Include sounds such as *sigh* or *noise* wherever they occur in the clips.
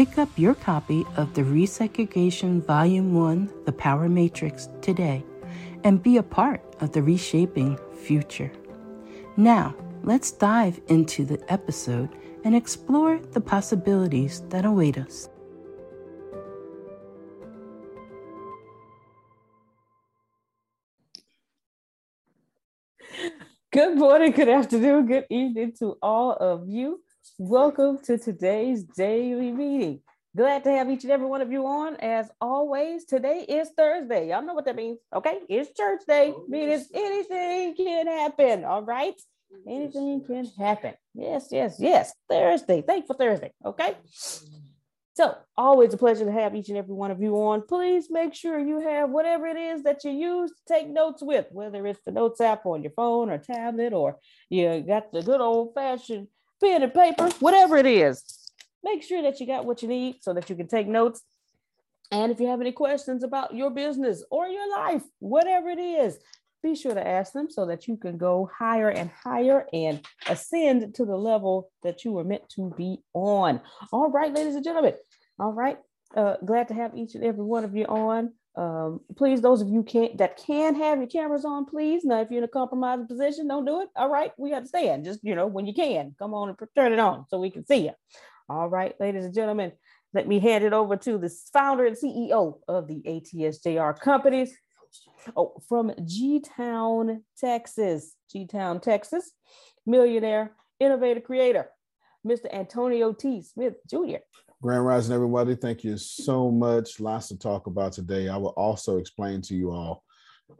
Pick up your copy of the Resegregation Volume 1 The Power Matrix today and be a part of the reshaping future. Now, let's dive into the episode and explore the possibilities that await us. Good morning, good afternoon, good evening to all of you. Welcome to today's daily meeting. Glad to have each and every one of you on. As always, today is Thursday. Y'all know what that means. Okay, it's church day. Oh, means anything can happen. All right, anything can happen. Yes, yes, yes. Thursday. Thankful Thursday. Okay. So, always a pleasure to have each and every one of you on. Please make sure you have whatever it is that you use to take notes with, whether it's the notes app on your phone or tablet, or you got the good old fashioned pen and paper, whatever it is. Make sure that you got what you need so that you can take notes. And if you have any questions about your business or your life, whatever it is, be sure to ask them so that you can go higher and higher and ascend to the level that you were meant to be on. All right, ladies and gentlemen. All right. Uh, glad to have each and every one of you on. Um, please, those of you can't that can have your cameras on, please. Now, if you're in a compromising position, don't do it. All right, we understand. Just you know, when you can, come on and turn it on so we can see you. All right, ladies and gentlemen, let me hand it over to the founder and CEO of the ATSJR companies. Oh, from G Town, Texas. G Town, Texas. Millionaire, innovator, creator, Mr. Antonio T. Smith Jr. Grand Rising, everybody. Thank you so much. Lots to talk about today. I will also explain to you all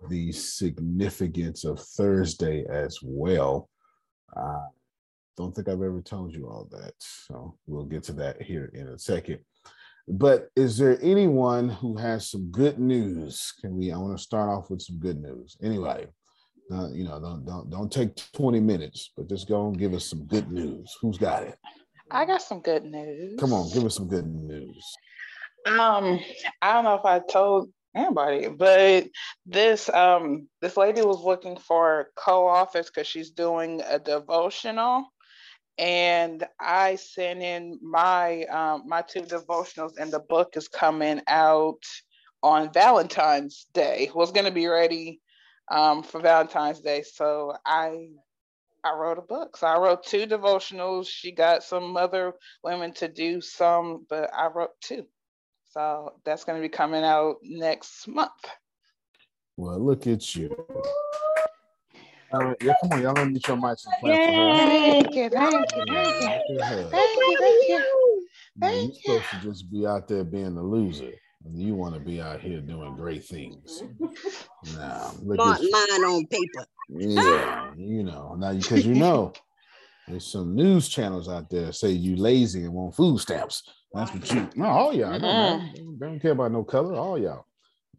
the significance of Thursday as well. I don't think I've ever told you all that. So we'll get to that here in a second. But is there anyone who has some good news? Can we? I want to start off with some good news. Anyway, uh, you know, don't don't don't take 20 minutes, but just go and give us some good news. Who's got it? I got some good news. Come on, give us some good news. Um, I don't know if I told anybody, but this um this lady was looking for co-authors because she's doing a devotional. And I sent in my um, my two devotionals, and the book is coming out on Valentine's Day. Was going to be ready um, for Valentine's Day, so I I wrote a book. So I wrote two devotionals. She got some other women to do some, but I wrote two. So that's going to be coming out next month. Well, look at you. All right, yeah, come on, y'all gonna meet your mics and clap for her. Thank you, thank you, thank you, Look at thank you, thank you. Now, You're supposed to just be out there being a loser. You want to be out here doing great things. Now, *laughs* look at mine on paper. Yeah, you know, now because you know there's some news channels out there say you lazy and want food stamps. That's what you no, all y'all. I don't. They don't care about no color. All y'all.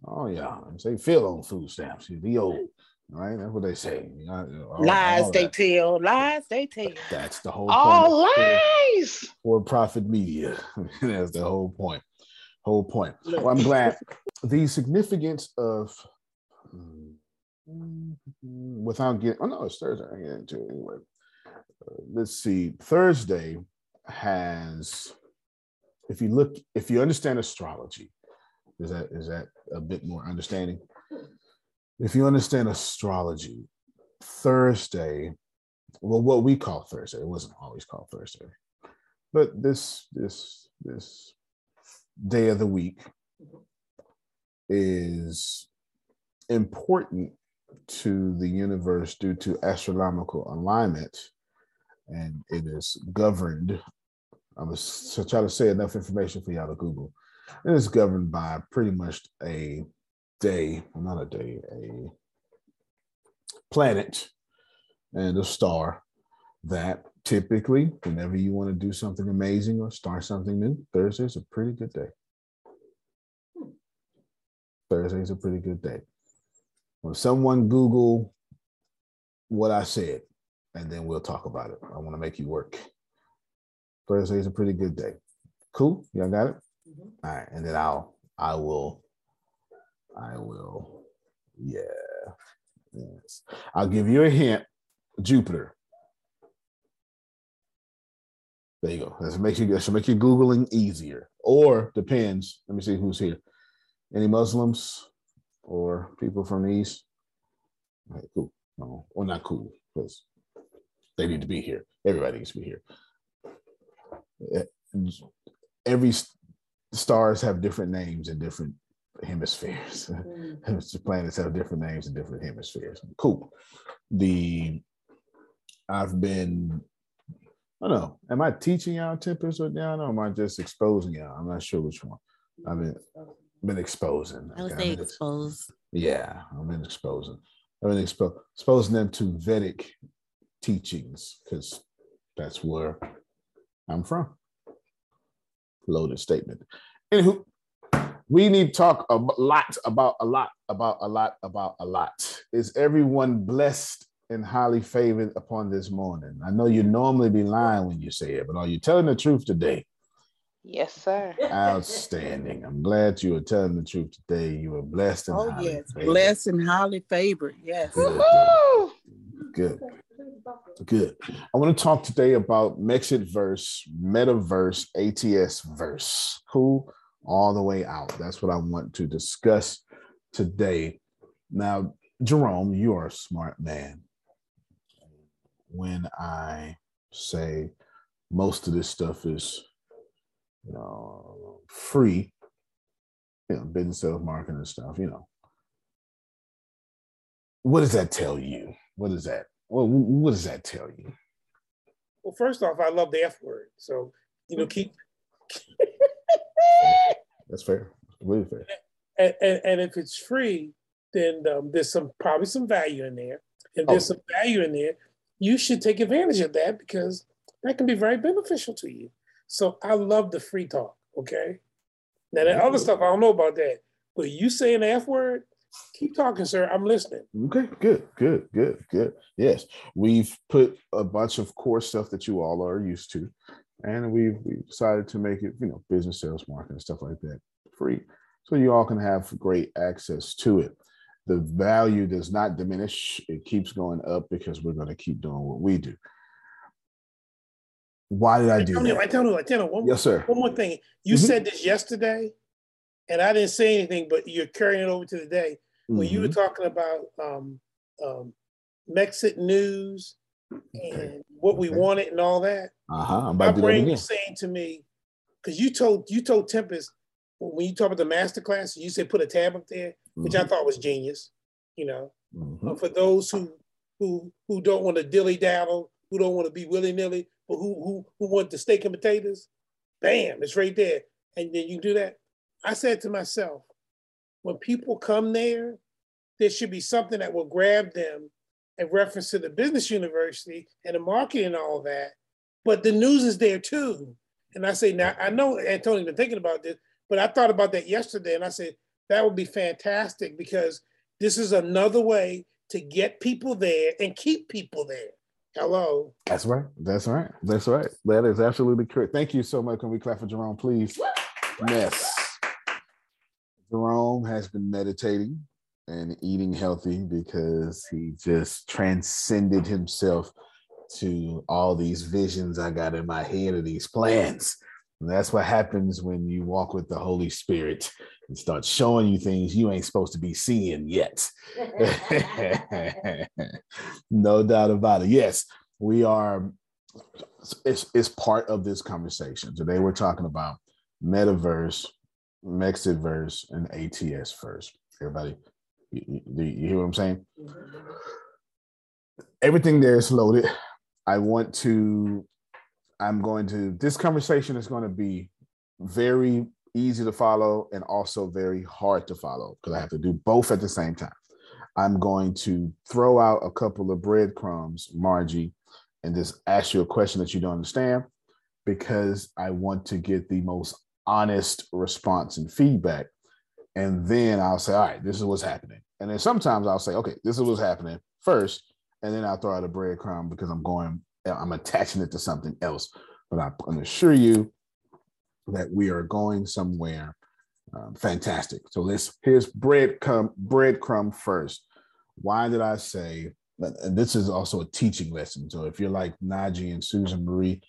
All y'all. Say feel on food stamps. You the old. Right? That's what they say. All- Lies all they that. tell, lies they tell. That's the whole All lies. For profit media. *laughs* That's the whole point. Whole point. Well, I'm glad *laughs* the significance of mm, without getting oh no, it's Thursday. I get into it anyway. Uh, let's see. Thursday has if you look, if you understand astrology, is that is that a bit more understanding? If you understand astrology, Thursday, well, what we call Thursday, it wasn't always called Thursday, but this this this day of the week is important to the universe due to astronomical alignment and it is governed i'm going to try to say enough information for y'all to google. It is governed by pretty much a day not a day a planet and a star that typically whenever you want to do something amazing or start something new thursday is a pretty good day. Thursday is a pretty good day. When someone google what i said and then we'll talk about it. I want to make you work. Thursday is a pretty good day. Cool? Y'all got it? Mm-hmm. All right and then i'll i will i will yeah yes. I'll give you a hint. Jupiter there you go. That should make you that should make your googling easier. Or depends. Let me see who's here. Any Muslims or people from the east? All right, cool. No, or not cool because they need to be here. Everybody needs to be here. Eh, Every stars have different names in different hemispheres. *laughs* the planets have different names in different hemispheres. Cool. The I've been I don't know. Am I teaching y'all tempers are down or am I just exposing y'all? I'm not sure which one. I've been been exposing. I would Okay, say I've been ex- yeah, I've been exposing. I've been expo- exposing them to Vedic teachings because that's where I'm from. Loaded statement. Anywho, we need to talk a lot about a lot about a lot about a lot. Is everyone blessed and highly favored upon this morning? I know you normally be lying when you say it, but are you telling the truth today? Yes, sir. Outstanding. I'm glad you are telling the truth today. You were blessed and Oh, highly yes. favored. Blessed and highly favored. Yes. Good. Good. Good. I want to talk today about Mexit verse, metaverse, ATS verse. Cool. All the way out. That's what I want to discuss today. Now, Jerome, you are a smart man. When I say most of this stuff is, you know, free, you know, business sales, marketing and stuff, you know. What does that tell you? What does that? Well, what does that tell you? Well, first off, I love the F word. So, you know, keep That's fair. Really fair. and, and, and if it's free, then um, there's some probably some value in there. If there's Oh. some value in there, you should take advantage of that because that can be very beneficial to you. So I love the free talk. Okay. Now the other mm-hmm. stuff I don't know about that, but you saying the F word, keep talking, sir. I'm listening. Okay, good, good, good, good. Yes, we've put a bunch of core stuff that you all are used to, and we've, we've decided to make it, you know, business sales, marketing, stuff like that, free, so you all can have great access to it. The value does not diminish; it keeps going up because we're going to keep doing what we do. Why did I do Antonio, that? Antonio, Antonio, one, Yes, sir. one more thing. You Mhm. said this yesterday, and I didn't say anything, but you're carrying it over to today. when you were Mhm. talking about um, um, Mexit News and what we Okay. wanted and all that. Uh huh. I'm My about to do brain was saying to me, because you told you told Tempest when you talk about the master class, you said put a tab up there, which I thought was genius. You know, Mhm. Uh, for those who who who don't want to dilly daddle, who don't want to be willy nilly, but who who who want the steak and potatoes, bam, it's right there, and then you do that. I said to myself, when people come there, there should be something that will grab them in reference to the business university and the marketing and all that. But the news is there too. And I say, now I know Antonio's been thinking about this, but I thought about that yesterday and I said, that would be fantastic because this is another way to get people there and keep people there. Hello. That's right. That's right. That's right. That is absolutely correct. Thank you so much. Can we clap for Jerome, please? Yes. Jerome has been meditating and eating healthy because he just transcended himself to all these visions I got in my head of these plans. And that's what happens when you walk with the Holy Spirit and start showing you things you ain't supposed to be seeing yet. *laughs* *laughs* no doubt about it. Yes, we are. It's, it's part of this conversation. Today we're talking about metaverse, Mexitverse, and ATS verse. Everybody, you, you- you hear what I'm saying? Mm-hmm. Everything there is loaded. I want to, I'm going to, this conversation is going to be very easy to follow and also very hard to follow because I have to do both at the same time. I'm going to throw out a couple of breadcrumbs, Margie, and just ask you a question that you don't understand because I want to get the most honest response and feedback. And then I'll say, all right, this is what's happening. And then sometimes I'll say, okay, this is what's happening first. And then I'll throw out a breadcrumb because I'm going, I'm attaching it to something else. But I can assure you that we are going somewhere um, fantastic. So let's here's breadcrumb breadcrumb first. Why did I say? And this is also a teaching lesson. So if you're like Najee and Susan Marie,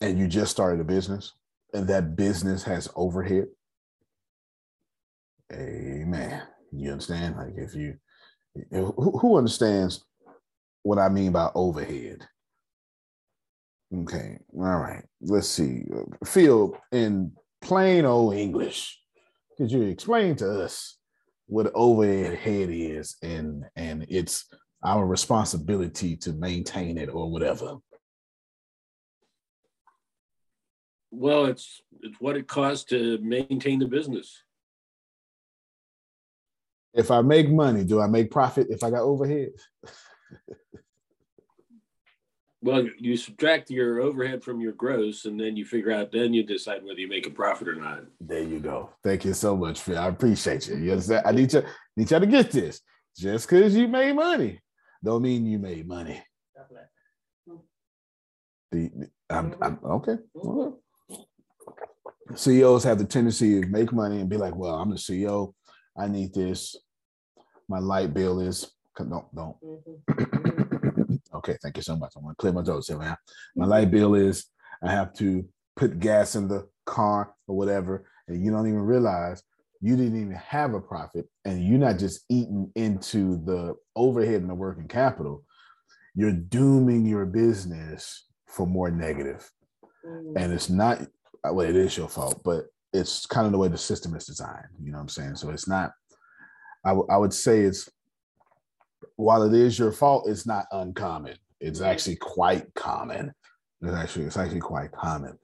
and you just started a business, and that business has overhead, amen. You understand? Like if you, who understands what I mean by overhead? Okay, all right. Let's see. Phil, in plain old English, could you explain to us what overhead is and and it's our responsibility to maintain it or whatever? Well, it's it's what it costs to maintain the business. If I make money, do I make profit if I got overhead? *laughs* Well, you subtract your overhead from your gross, and then you figure out. Then you decide whether you make a profit or not. There you go. Thank you so much, Phil. I appreciate you. You understand? I need you need y'all to get this. Just because you made money, don't mean you made money. The, I'm, I'm okay. okay. CEOs have the tendency to make money and be like, "Well, I'm the CEO. I need this. My light bill is don't don't." Mm-hmm. Mm-hmm. Okay, thank you so much. I'm gonna clear my throat, here, man. My mm-hmm. light bill is I have to put gas in the car or whatever, and you don't even realize you didn't even have a profit, and you're not just eating into the overhead and the working capital. You're dooming your business for more negative, mm. and it's not well. It is your fault, but it's kind of the way the system is designed. You know what I'm saying? So it's not. I, w- I would say it's while it is your fault, it's not uncommon. It's actually quite common. It's actually it's actually quite common.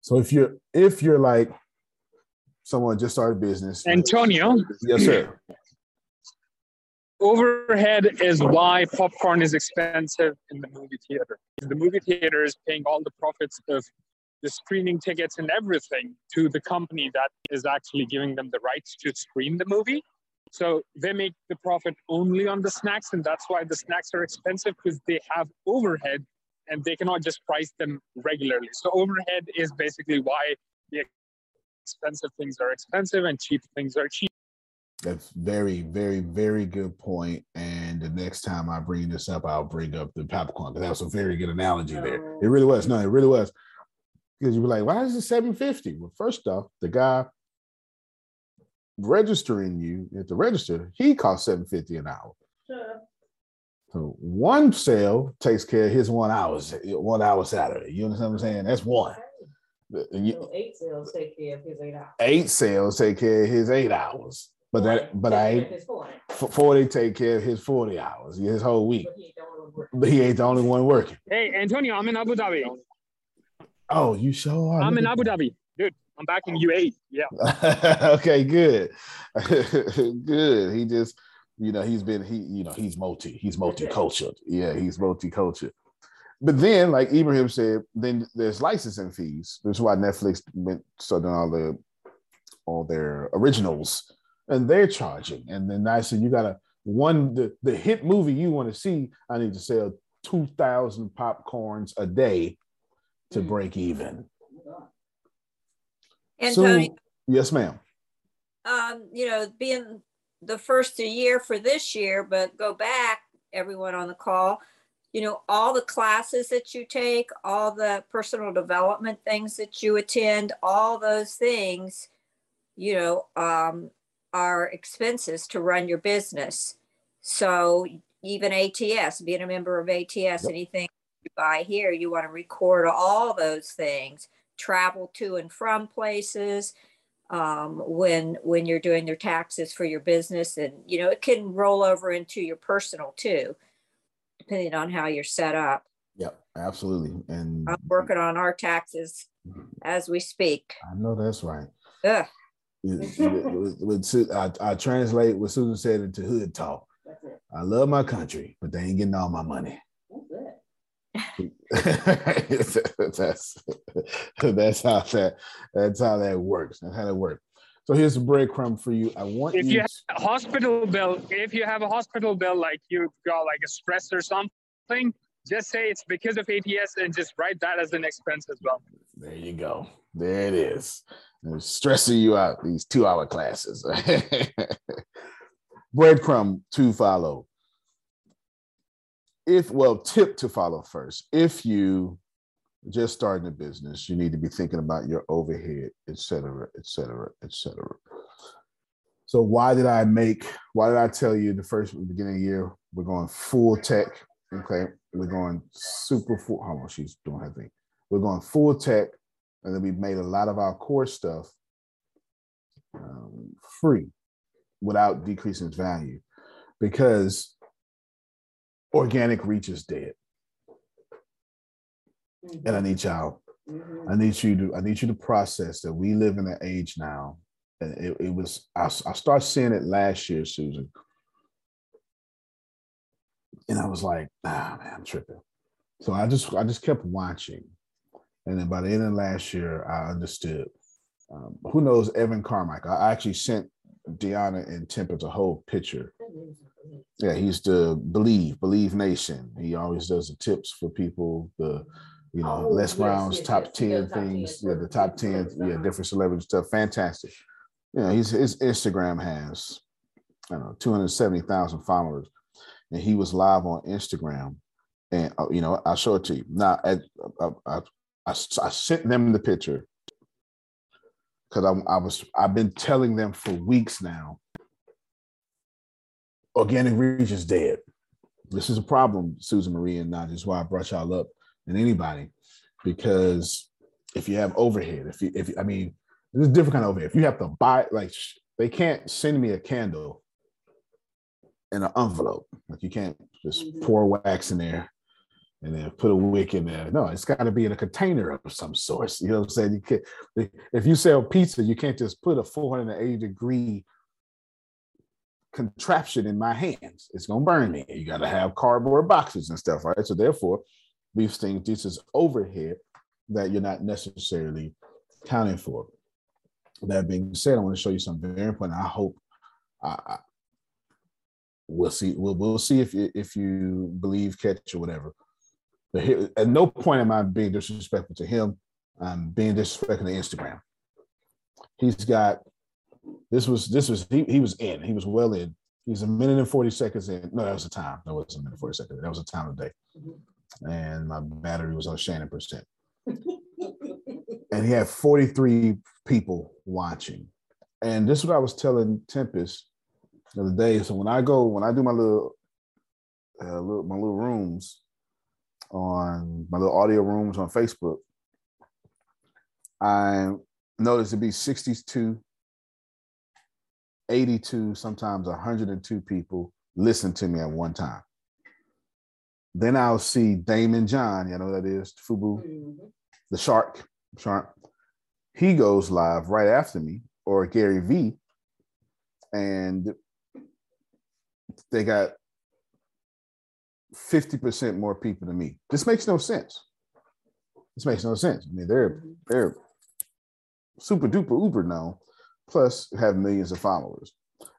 So if you're if you're like someone just started business, Antonio, yes sir. overhead is why popcorn is expensive in the movie theater. The movie theater is paying all the profits of the screening tickets and everything to the company that is actually giving them the rights to screen the movie. So they make the profit only on the snacks, and that's why the snacks are expensive because they have overhead and they cannot just price them regularly. So overhead is basically why the expensive things are expensive and cheap things are cheap. That's very, very, very good point. And the next time I bring this up, I'll bring up the popcorn because that was a very good analogy there. It really was. No, it really was. Because you were like, why is it 750? Well, first off, the guy registering you at the register, he costs 750 an hour. Sure. So one sale takes care of his one hours, one hour Saturday. You understand what I'm saying? That's one. You- So eight sales take care of his eight hours. eight sales take care of his eight hours. But that, but I Take care ain't of his forty, 40 take care of his 40 hours, his whole week. but he don't wanna work. But he ain't the only one working. Hey, Antonio, I'm in Abu Dhabi. Oh, you sure are. I'm Look in Abu Dhabi. I'm back in UAE. Yeah. *laughs* okay, good. *laughs* good. He just, you know, he's been he, you know, he's multi, he's multicultural. Yeah, he's multicultural. But then, like Ibrahim said, then there's licensing fees. That's why Netflix went started all the all their originals, and they're charging. And then I said, you gotta one the, the hit movie you want to see. I need to sell two thousand popcorns a day to Mm. break even. Antonio, So, yes, ma'am. um, you know, being the first year for this year, but go back, everyone on the call, you know, all the classes that you take, all the personal development things that you attend, all those things, you know, um, are expenses to run your business. So even ATS, being a member of ATS, Yep. anything you buy here, you want to record all those things, travel to and from places, um, when when you're doing your taxes for your business and you know it can roll over into your personal too depending on how you're set up Yep, absolutely. And i'm working on our taxes as we speak I know that's right. Ugh. I, I translate what Susan said into hood talk. I love my country, but they ain't getting all my money. That's *laughs* that's how that that's how that works. That's how that works. So here's a breadcrumb for you. I want If you. you have a hospital bill, if you have a hospital bill, like you've got like a stress or something, just say it's because of ATS and just write that as an expense as well. there you go. There it is. They're stressing you out. These two-hour classes. *laughs* breadcrumb to follow. If well, tip to follow first. If you just starting a business, you need to be thinking about your overhead, et cetera, et cetera, et cetera. So why did I make? Why did I tell you the first beginning of the year we're going full tech? Okay, we're going super full. Hold on, she's doing her thing. We're going full tech, and then we made a lot of our core stuff um, free without decreasing value because organic reach is dead. And I need y'all, Mhm. I need you to, I need you to process that we live in an age now. And it, it was, I, I started seeing it last year, Susan. And I was like, ah, man, I'm tripping. So I just, I just kept watching. And then by the end of last year, I understood. Um, who knows Evan Carmichael? I actually sent Deanna and Tempest a whole picture yeah, he's the Believe, Believe Nation. He always does the tips for people, the you know, Oh, Les Brown's yes, top yes. He 10 does top 10 things. for Yeah, the top 10, yeah, different celebrity stuff. Fantastic. You know, he's his Instagram has I don't know 270,000 followers. And he was live on Instagram. And uh, you know, I'll show it to you. Now I, I, I, I sent them the picture because I, I was I've been telling them for weeks now organic reach is dead. This is a problem, Susan Marie, and not just why I brought y'all up and anybody, because if you have overhead, if you, if you, I mean, there's a different kind of overhead. If you have to buy, like, they can't send me a candle in an envelope. Like, you can't just Mhm. pour wax in there and then put a wick in there. No, it's got to be in a container of some sort. You know what I'm saying? You can't, if you sell pizza, you can't just put a 480 degree contraption in my hands. It's gonna burn me. You got to have cardboard boxes and stuff, right? So therefore, we think this is overhead that you're not necessarily counting for. That being said, I want to show you something very important. I hope I we'll see. We'll, we'll see if you, if you believe catch or whatever. But here, at no point am I being disrespectful to him. I'm being disrespectful to Instagram. He's got this was this was he, he was in. He was well in. He's a minute and 40 seconds in. No, that was a time. That wasn't a minute and 40 seconds. That was a time of day. And my battery was on Shannon percent. *laughs* And he had 43 people watching. And this is what I was telling Tempest the other day. So when I go, when I do my little uh, little, my little rooms on my little audio rooms on Facebook, I noticed to be 62, 82, sometimes 102 people listen to me at one time. Then I'll see Daymond John, you know that is, Fubu, Mm-hmm. the shark, shark. He goes live right after me, or Gary V. And they got 50% more people than me. This makes no sense. This makes no sense. I mean, they're they're super duper uber known, plus have millions of followers.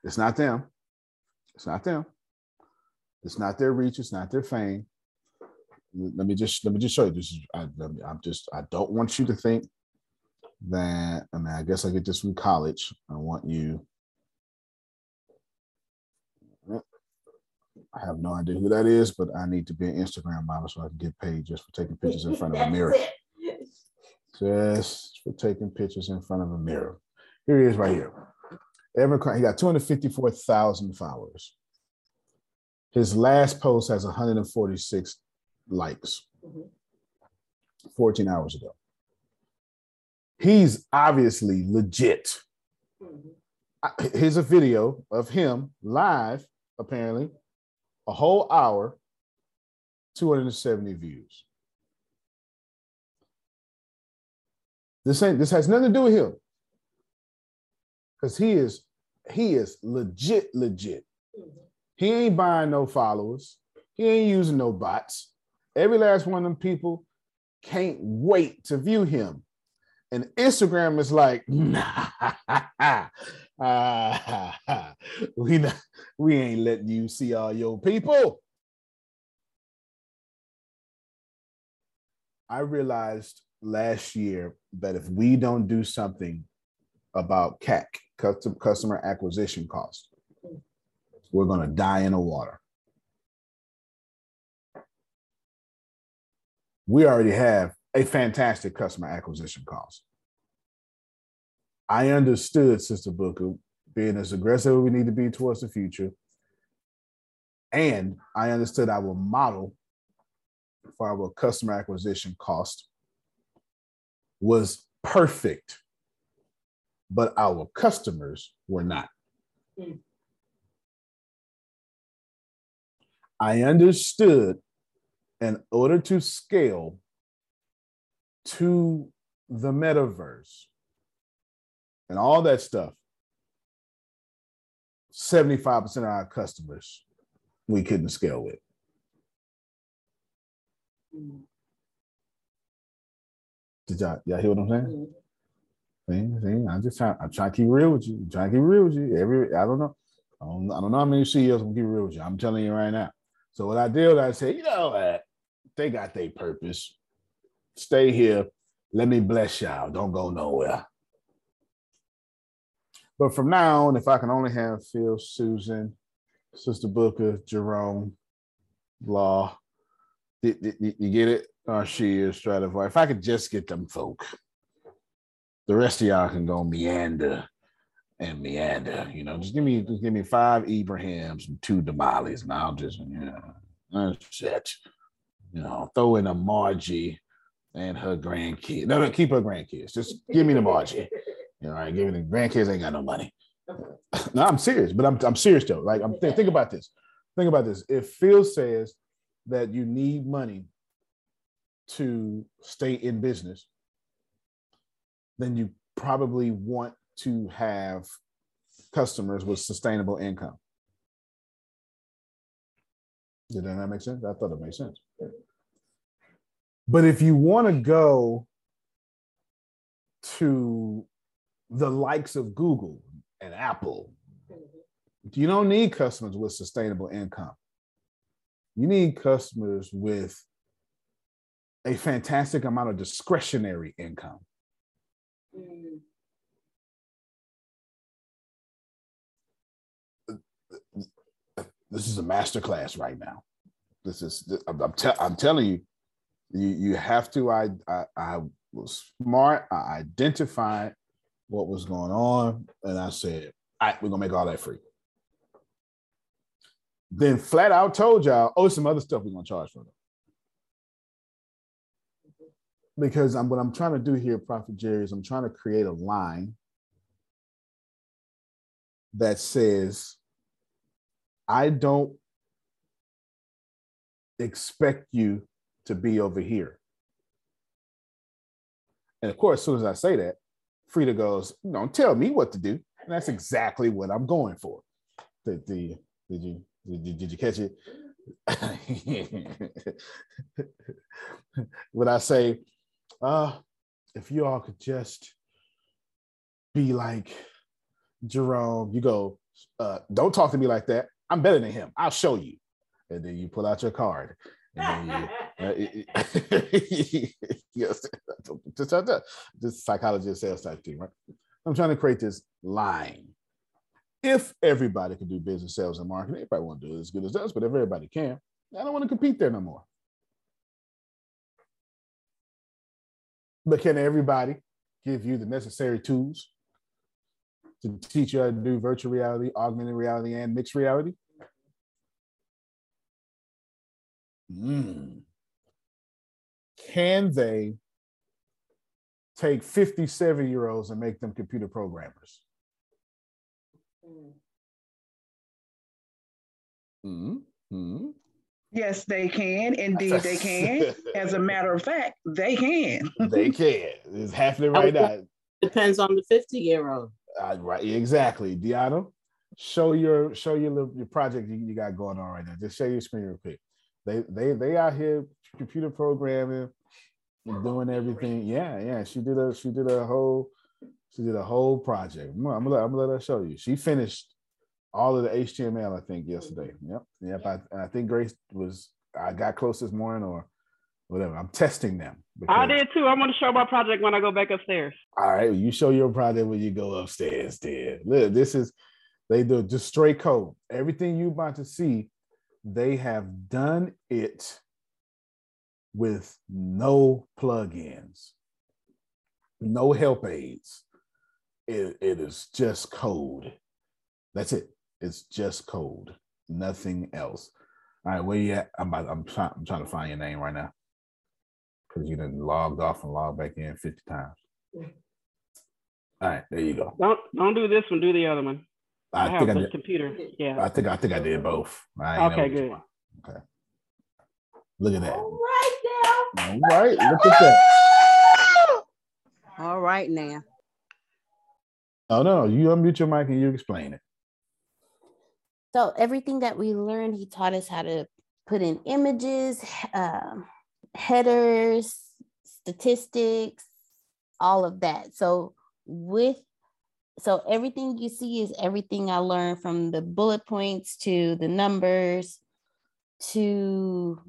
It's not them. It's not them. It's not their reach. It's not their fame. Let me just let me just show you. This is I, I'm just I don't want you to think that. I mean, I guess I get this from college. I want you. I have no idea who that is, but I need to be an Instagram model so I can get paid just for taking pictures in front of a *laughs* mirror. Just for taking pictures in front of a mirror. Here he is right here. Evan, he got 254,000 followers. His last post has 146 likes 14 hours ago. He's obviously legit. Here's a video of him live, apparently, a whole hour, 270 views. This ain't this has nothing to do with him. Because he is he is legit, legit. He ain't buying no followers. He ain't using no bots. Every last one of them people can't wait to view him. And Instagram is like, *laughs* nah, ah, *laughs* we not, we ain't letting you see all your people. I realized last year that if we don't do something about CAC, custom customer acquisition cost, we're going to die in the water. We already have a fantastic customer acquisition cost. I understood, Sister Booker, being as aggressive as we need to be towards the future. And I understood our model for our customer acquisition cost was perfect, but our customers were not. Hmm. I understood in order to scale to the metaverse and all that stuff, 75% of our customers we couldn't scale with. Hmm. Did y'all, y'all hear what I'm saying? Hmm. See, see, I'm just trying, I'm trying to keep real with you. I'm trying to keep real with you. Every I don't know. I don't, I don't know how many CEOs will keep real with you. I'm telling you right now. So what I did, I said, you know what? They got their purpose. Stay here. Let me bless y'all. Don't go nowhere. But from now on, if I can only have Phil, Susan, Sister Booker, Jerome, Law, you, get it? Uh, she is Stradivari. If I could just get them folk, the rest of y'all can go meander and meander. You know, just give me just give me five Ibrahim's and two Damalis, and I'll just you know. You know, throw in a Margie and her grandkids. No, no, keep her grandkids. Just give me the Margie. You know, I give me the grandkids ain't got no money. *laughs* no, I'm serious, but I'm I'm serious though. Like I'm think, think about this. Think about this. If Phil says that you need money to stay in business, then you probably want to have customers with sustainable income. Did that make sense? I thought it made sense. But if you want to go to the likes of Google and Apple, you don't need customers with sustainable income. You need customers with a fantastic amount of discretionary income. This is a master class right now. This is I'm, I'm, te- I'm telling you, you you have to. I, I I was smart. I identified what was going on, and I said, "All right, we're gonna make all that free." then flat out told y'all, oh, some other stuff we're gonna charge for them. Because I'm what I'm trying to do here, Prophet Jerry, is I'm trying to create a line that says, I don't expect you to be over here. And of course, as soon as I say that, Frida goes, Don't tell me what to do. And that's exactly what I'm going for. The, the, did you did, did you catch it? *laughs* when I say, uh, if you all could just be like Jerome, you go, uh, don't talk to me like that. I'm better than him. I'll show you. And then you pull out your card. And then you, *laughs* uh, *laughs* yes, just, just psychology and sales type thing, right? I'm trying to create this line. If everybody could do business, sales, and marketing, everybody won't do it as good as us, but if everybody can, I don't want to compete there no more. But can everybody give you the necessary tools to teach you how to do virtual reality, augmented reality, and mixed reality? Mm. Can they take 57 year olds and make them computer programmers? Mm-hmm. Yes, they can. Indeed, they can. As a matter of fact, they can. *laughs* they *laughs* can. It's happening right now. Depends on the 50 year old. Uh, right, exactly. Deanna, show your show your little your project you, you got going on right now. Just show your screen real quick. They they they out here computer programming, doing everything. Yeah, yeah. She did a she did a whole she did a whole project. I'm gonna, I'm gonna, I'm gonna let her show you. She finished all of the HTML, I think, yesterday. Mm-hmm. Yep. Yep. I, I think Grace was I got close this morning or whatever. I'm testing them. I did too. I'm gonna show my project when I go back upstairs. All right, you show your project when you go upstairs. Then look, this is they do just straight code. Everything you about to see, they have done it with no plugins, no help aids. It, it is just code. That's it. It's just code, nothing else. All right, where you at? I'm about, I'm trying I'm trying to find your name right now because you done logged off and logged back in 50 times. Mm. All right, there you go. Don't don't do this one. Do the other one. I, I think I did. Computer. Yeah. I think I think I did both. I okay, good. One. Okay. Look at that. All right now. All right, look at that. All right now. Oh no, you unmute your mic and you explain it. So everything that we learned, he taught us how to put in images, um, headers, statistics, all of that. So with so everything you see is everything I learned from the bullet points to the numbers to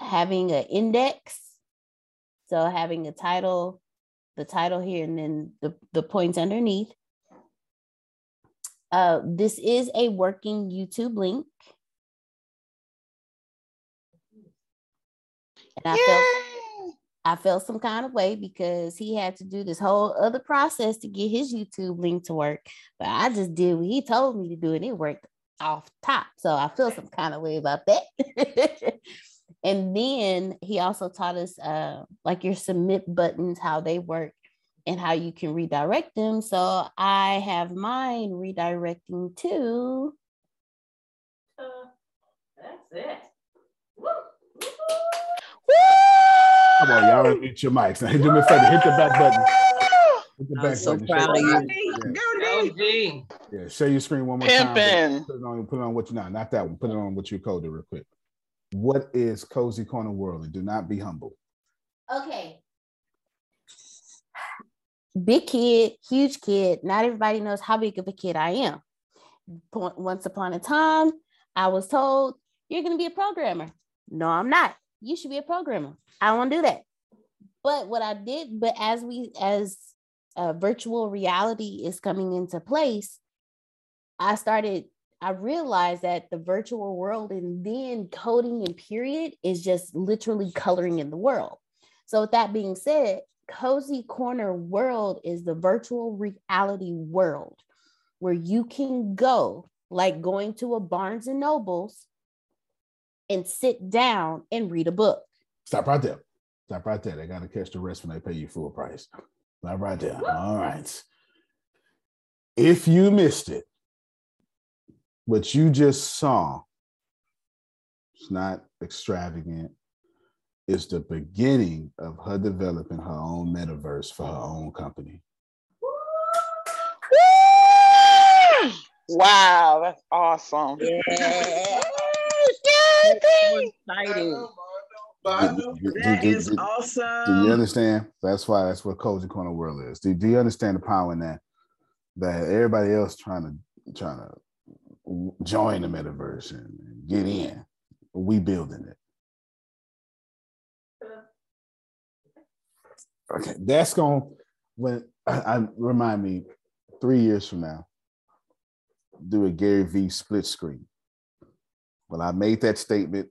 having an index. So having a title, the title here, and then the, the points underneath. Uh, this is a working YouTube link. And I felt I felt some kind of way because he had to do this whole other process to get his YouTube link to work. But I just did what he told me to do, and it worked off top. So I feel some kind of way about that. *laughs* and then he also taught us uh, like your submit buttons, how they work and how you can redirect them. So I have mine redirecting to. Uh, that's it. Woo! Come on, y'all unmute your mics. Now, *laughs* do me a favor, hit the back button. Hit the I'm back so button. proud of you. Yeah. Go, D. Yeah, share your screen one more time. Put it on, put it on what you not, not that one. Put it on what you coded real quick. What is Cozy Corner World? And do not be humble. Okay. Big kid, huge kid. Not everybody knows how big of a kid I am. Once upon a time, I was told, You're going to be a programmer. No, I'm not. You should be a programmer. I don't do that. But what I did, but as we, as uh, virtual reality is coming into place, I started, I realized that the virtual world and then coding and period is just literally coloring in the world. So, with that being said, Cozy Corner World is the virtual reality world where you can go, like going to a Barnes and Nobles and sit down and read a book. Stop right there. Stop right there. They got to catch the rest when they pay you full price. Stop right there. All right. If you missed it, what you just saw, it's not extravagant. It's the beginning of her developing her own metaverse for her own company. Wow, that's awesome. Yeah. exciting. Do- do- That do- is awesome. Do you understand? That's why that's what Cozy Corner World is. Do, do you understand the power in that? That everybody else trying to trying to join the metaverse and get in. We building it. Okay, that's going when *clears throat* I, remind me three years from now, do a Gary V split screen. Well, I made that statement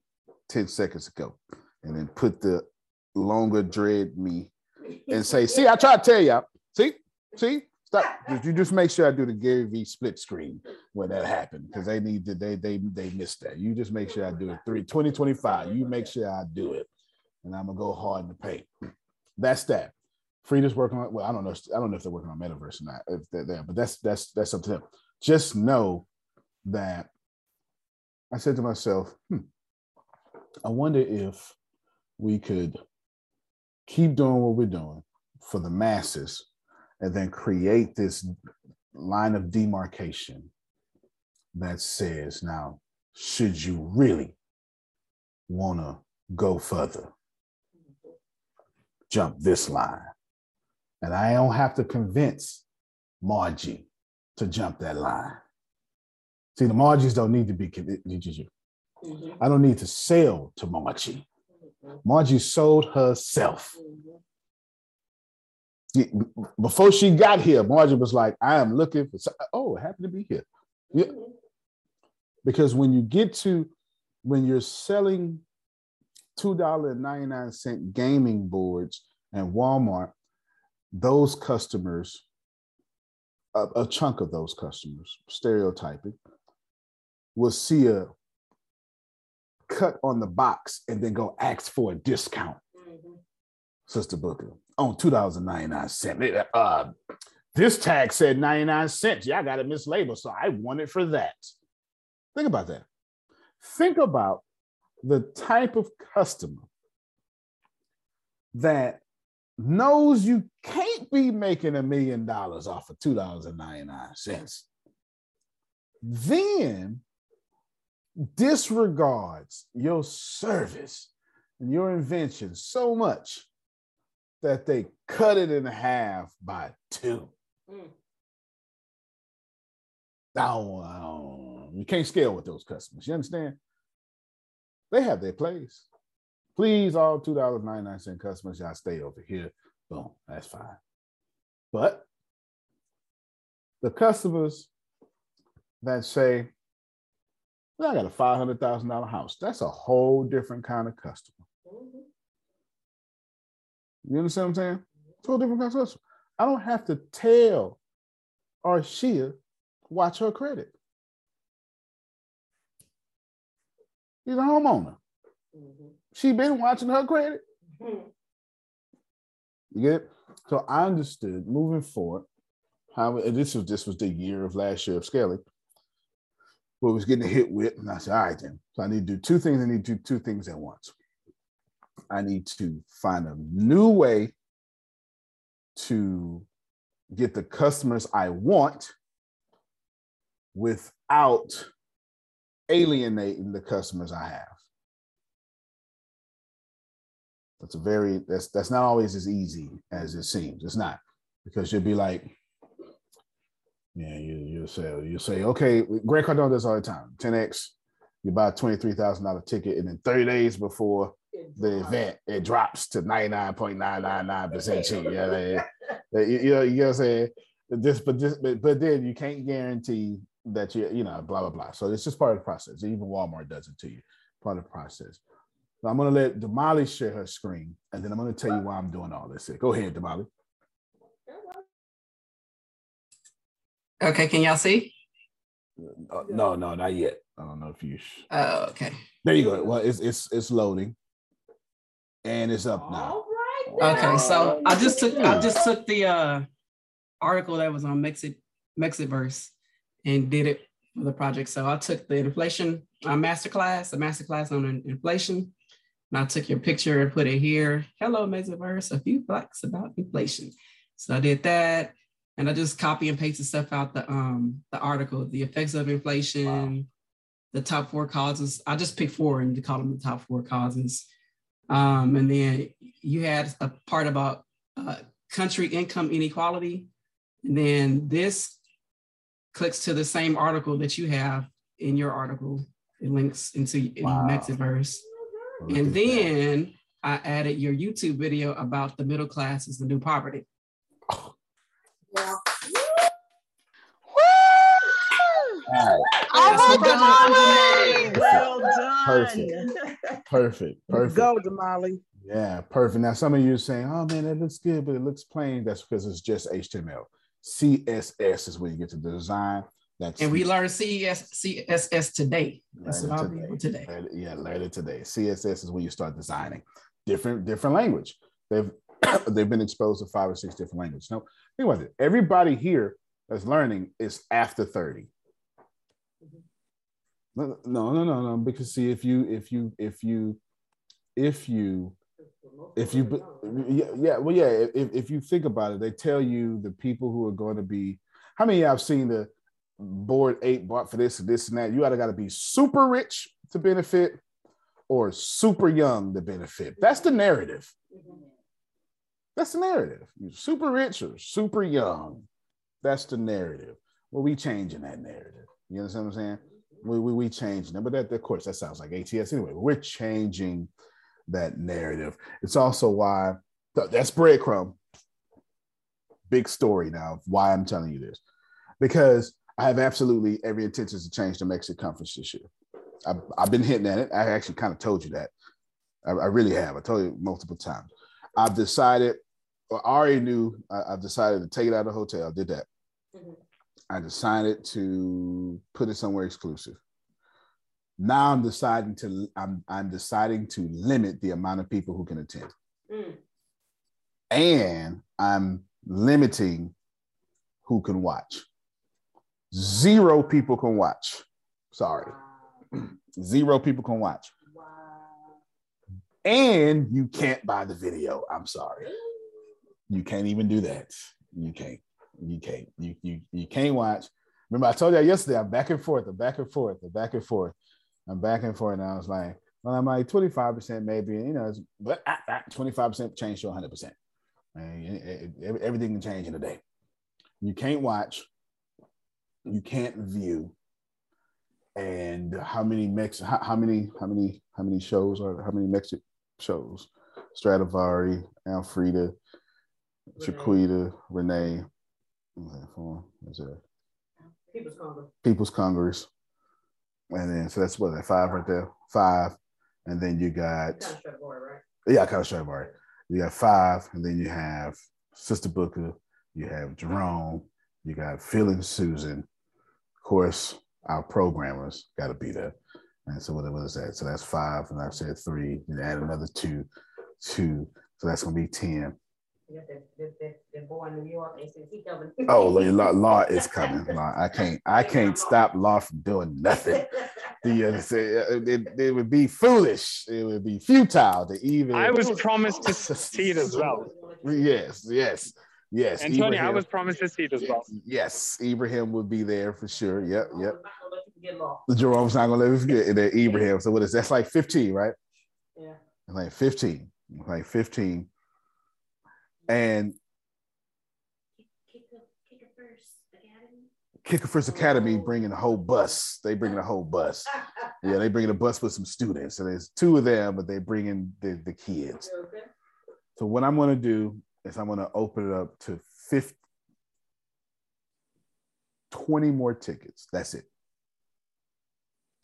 10 seconds ago and then put the longer dread me and say, see, I try to tell y'all. See, see, stop. You just make sure I do the Gary V split screen when that happened? Because they need to, they they they missed that. You just make sure I do it. Three 2025. You make sure I do it. And I'm gonna go hard in the paint. That's that. Frida's working on well, I don't know. I don't know if they're working on metaverse or not, if they're there, but that's that's that's up to them. Just know that I said to myself, hmm, I wonder if we could keep doing what we're doing for the masses and then create this line of demarcation that says, now, should you really want to go further, jump this line? And I don't have to convince Margie to jump that line. See, the Margies don't need to be convinced. Mm-hmm. I don't need to sell to Margie. Margie sold herself. Before she got here, Margie was like, I am looking for, oh, happy to be here. Yeah. Mm-hmm. Because when you get to, when you're selling $2.99 gaming boards and Walmart, those customers, a, a chunk of those customers, stereotyping, will see a cut on the box and then go ask for a discount. Sister Booker, on $2.99. Uh, this tag said 99 cents. Yeah, I got it mislabeled, so I want it for that. Think about that. Think about the type of customer that knows you can't be making a million dollars off of $2.99. Then disregards your service and your invention so much that they cut it in half by two. Mm. I don't, um, you can't scale with those customers. You understand? They have their place. Please, all $2.99 customers, y'all stay over here. Boom, that's fine. But the customers that say, well, I got a $500,000 house, that's a whole different kind of customer. You understand what I'm saying? It's a whole different kind of customer. I don't have to tell Arshia watch her credit. She's a homeowner. Mm-hmm. She been watching her credit. Mm-hmm. You get it? So I understood moving forward how this was this was the year of last year of scaling. What was getting hit with, and I said, all right then. So I need to do two things. I need to do two things at once. I need to find a new way to get the customers I want without alienating the customers I have. That's a very that's that's not always as easy as it seems. It's not because you'll be like, yeah, you you say you say, okay, Grant Cardone does all the time. 10x, you buy a twenty-three thousand dollar ticket, and then 30 days before the event, it drops to 99.999% cheap. Yeah, yeah, yeah. you, you know, you know what I'm saying? *laughs* This, but this, but, but then you can't guarantee that you, you know, blah blah blah. So it's just part of the process. Even Walmart does it to you, part of the process. So I'm gonna let Damali share her screen, and then I'm gonna tell you why I'm doing all this. Go ahead, Damali. Okay, can y'all see? Uh, no, no, not yet. I don't know if you. Oh, okay. There you go. Well, it's it's it's loading, and it's up now. Okay, so I just took I just took the uh article that was on Mexit Mexitverse and did it for the project. So I took the inflation uh, masterclass, a masterclass on inflation, and I took your picture and put it here. Hello, Mexitverse, a few facts about inflation. So I did that, and I just copy and pasted stuff out the um the article, the effects of inflation, wow. the top four causes. I just picked four and call them the top four causes. Um, and then you had a part about uh, country income inequality. And then this clicks to the same article that you have in your article. It links into wow. Mexitverse. And then I added your YouTube video about the middle class is the new poverty. Yeah. Oh, well done. Perfect. Perfect. Perfect. Go, Damali. Yeah, perfect. Now, some of you are saying, oh man, it looks good, but it looks plain. That's because it's just HTML. CSS is where you get to design. That's and we learned CES, CSS today. That's what today. today. Learn yeah, learn it today. CSS is when you start designing different different language. They've *coughs* they've been exposed to five or six different languages. No, think about it. Everybody here that's learning is after 30. No, no, no, no, no. Because see, if you, if you, if you, if you, if you, yeah, yeah well, yeah. If, if you think about it, they tell you the people who are going to be. How many I've seen the board eight bought for this and this and that? You either got to be super rich to benefit, or super young to benefit. That's the narrative. That's the narrative. You're super rich or super young. That's the narrative. Well, we changing that narrative. You understand what I'm saying? we, we, we changing it, but that, of course, that sounds like ATS anyway. We're changing that narrative. It's also why that's breadcrumb. Big story now. Why I'm telling you this, because I have absolutely every intention to change the Mexit conference this year. I've, I've been hitting at it. I actually kind of told you that. I, I really have. I told you multiple times. I've decided, I already knew. I, have decided to take it out of the hotel. I did that. Mm-hmm. I decided to put it somewhere exclusive. Now I'm deciding to I'm I'm deciding to limit the amount of people who can attend. Mm. And I'm limiting who can watch. Zero people can watch. Sorry. Wow. Zero people can watch. Wow. And you can't buy the video. I'm sorry. You can't even do that. You can't you can't you you you can't watch. Remember, I told you yesterday. I'm back and forth. I'm back and forth. I'm back and forth. I'm back and forth. And I was like, well, I'm like 25 percent maybe. You know, but 25 percent change to 100 percent. Everything can change in a day. You can't watch. You can't view. And how many Mex? How, how many? How many? How many shows are? How many Mexit shows? Stradivari, Alfreda, Chiquita, Renee, for? What's that? People's Congress. People's Congress. And then so that's what that five right there. Five. And then you got kind of right? Yeah, kind of Stradivari. You got five, and then you have Sister Booker, you have Jerome, you got Phil and Susan. Of course, our programmers got to be there. And so what, what is that? So that's five, and I said three. You add another two, two. So that's gonna be ten. Oh, law, law is *laughs* coming. Law, I can't. I can't stop law from doing nothing. The, uh, it, it would be foolish. It would be futile to even. I was promised to succeed as well. Yes, yes, yes. And Tony, I was promised to see it as well. Yes, Ibrahim would be there for sure. Yep, yep. The Jerome's not gonna let me forget that Ibrahim. So what is that's like 15, right? Yeah. Like 15. Like 15 and Kicker First Academy bringing a whole bus. They bringing a whole bus. *laughs* Yeah, they bringing a bus with some students. So there's two of them, but they bringing the, the kids. So what I'm going to do is I'm going to open it up to 50, 20 more tickets. That's it.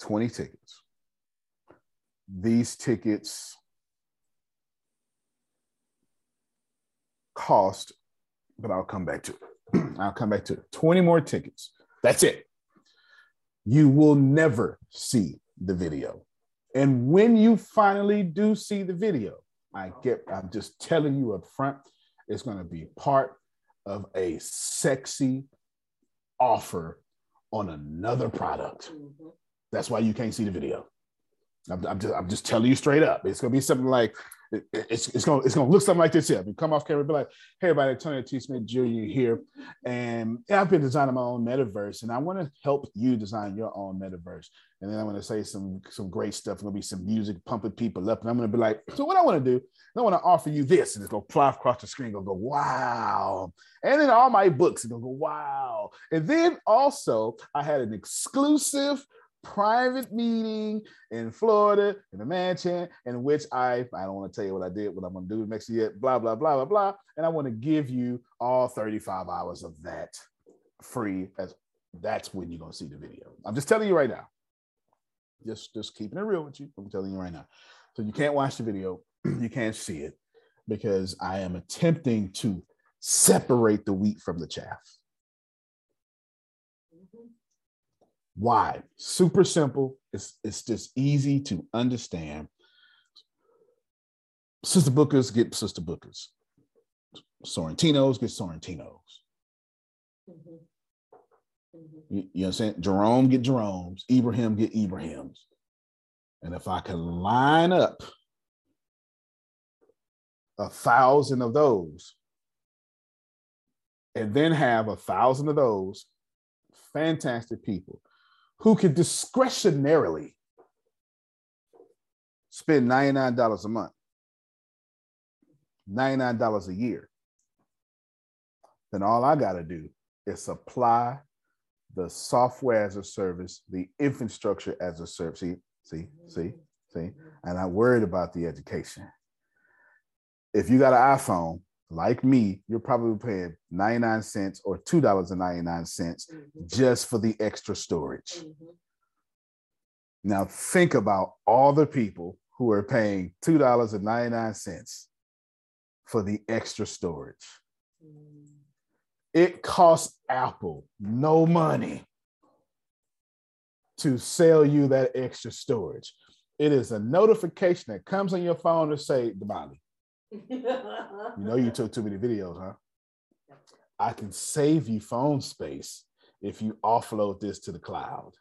20 tickets. These tickets cost, but I'll come back to it. *clears throat* I'll come back to it. 20 more tickets. That's it. you will never see the video. And when you finally do see the video, I get, I'm just telling you up front, it's going to be part of a sexy offer on another product. Mm-hmm. That's why you can't see the video. I'm, I'm, just, I'm just telling you straight up. It's going to be something like, it, it's, it's going to it's gonna look something like this here. I mean, come off camera, be like, hey, everybody, Tony T. Smith Jr. here. And I've been designing my own metaverse, and I want to help you design your own metaverse. And then I'm going to say some, some great stuff. To be some music pumping people up. And I'm going to be like, so what I want to do, I want to offer you this. And it's going to fly across the screen, to go, wow. And then all my books, are to go, wow. And then also, I had an exclusive private meeting in Florida in a mansion in which I I don't want to tell you what I did, what I'm going to do next year, blah blah blah blah blah, and I want to give you all 35 hours of that free. As that's when you're going to see the video. I'm just telling you right now. Just just keeping it real with you. I'm telling you right now. So you can't watch the video, *clears throat* you can't see it because I am attempting to separate the wheat from the chaff. Mm-hmm. Why? Super simple. It's, it's just easy to understand. Sister Bookers get Sister Bookers. Sorrentinos get Sorrentinos. Mm-hmm. Mm-hmm. You, you understand? Jerome get Jerome's. Ibrahim get Ibrahim's. And if I can line up a thousand of those and then have a thousand of those fantastic people who could discretionarily spend $99 a month, $99 a year, then all I got to do is supply the software as a service, the infrastructure as a service. See, see, see, see. And I'm worried about the education. If you got an iPhone, like me, you're probably paying 99 cents or $2.99 mm-hmm. just for the extra storage. Mm-hmm. Now, think about all the people who are paying $2.99 for the extra storage. Mm. It costs Apple no money to sell you that extra storage. It is a notification that comes on your phone to say, Damali, you know you took too many videos, huh? I can save you phone space if you offload this to the cloud.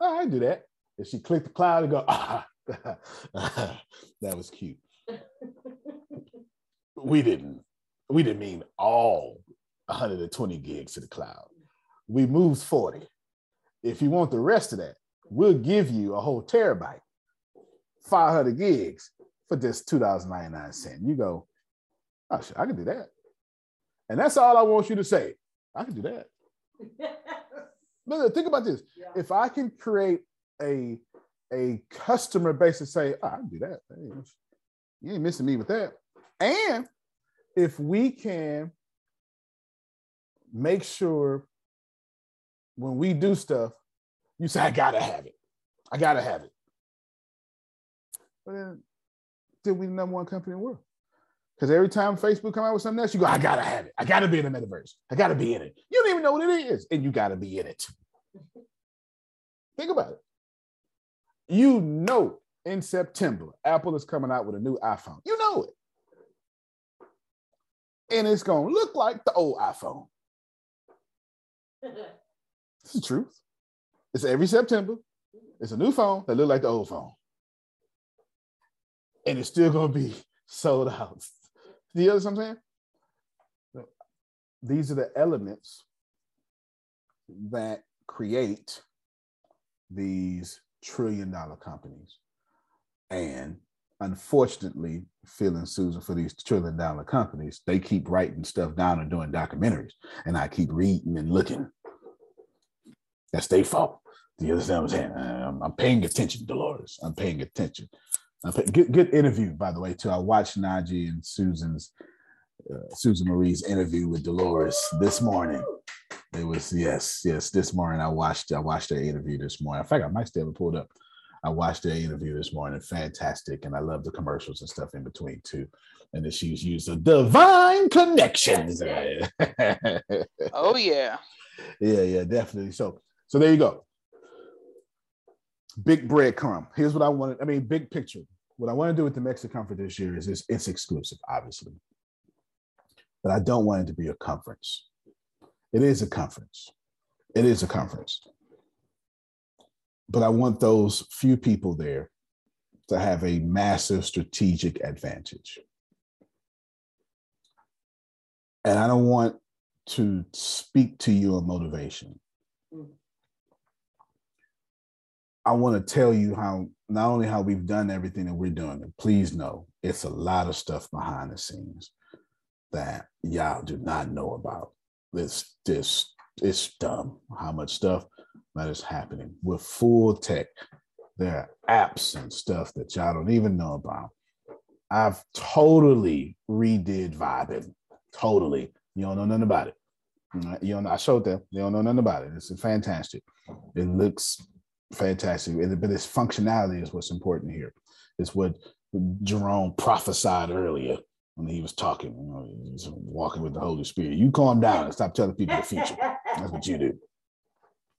Oh, I do that. If she click the cloud and go, *laughs* ah, *laughs* that was cute. *laughs* we didn't, we didn't mean all 120 gigs to the cloud. We moved 40. If you want the rest of that, we'll give you a whole terabyte, 500 gigs for just $2.99. You go, oh, shit, I can do that. And that's all I want you to say. I can do that. *laughs* Look, think about this. Yeah. If I can create a, a customer base to say, oh, I can do that. Hey, you ain't missing me with that. And if we can make sure when we do stuff, you say, I gotta have it. I gotta have it. But then still we the number one company in the world. Because every time Facebook come out with something else, you go, I gotta have it. I gotta be in the metaverse. I gotta be in it. You don't even know what it is, and you gotta be in it. Think about it. You know, in September, Apple is coming out with a new iPhone. You know it. And it's gonna look like the old iPhone. *laughs* It's the truth. It's every September. It's a new phone that look like the old phone and it's still gonna be *laughs* sold out. Do you understand what I'm saying? These are the elements that create these trillion dollar companies. And unfortunately, feeling Susan for these trillion dollar companies, they keep writing stuff down and doing documentaries. And I keep reading and looking. That's their fault. Do you understand what I'm saying? I'm paying attention, Dolores. I'm paying attention. Good, good interview, by the way, too. I watched Najee and Susan's uh, Susan Marie's interview with Dolores this morning. It was yes, yes. This morning I watched I watched their interview this morning. In fact, I might still have pulled up. I watched their interview this morning. Fantastic, and I love the commercials and stuff in between too. And then she's used the divine connections. *laughs* oh yeah, yeah, yeah, definitely. So, so there you go. Big breadcrumb. Here's what I wanted. I mean, big picture. What I want to do with the Mexit conference this year is it's, it's exclusive, obviously, but I don't want it to be a conference. It is a conference. It is a conference. But I want those few people there to have a massive strategic advantage. And I don't want to speak to your motivation. Mm. I want to tell you how not only how we've done everything that we're doing, but please know it's a lot of stuff behind the scenes that y'all do not know about. It's this it's dumb how much stuff that is happening with full tech. There are apps and stuff that y'all don't even know about. I've totally redid vibing. Totally. You don't know nothing about it. You know, I showed them. They don't know nothing about it. It's fantastic. It looks fantastic. But this functionality is what's important here. It's what Jerome prophesied earlier when he was talking, you know, walking with the Holy Spirit. You calm down and stop telling people the future. That's what you do.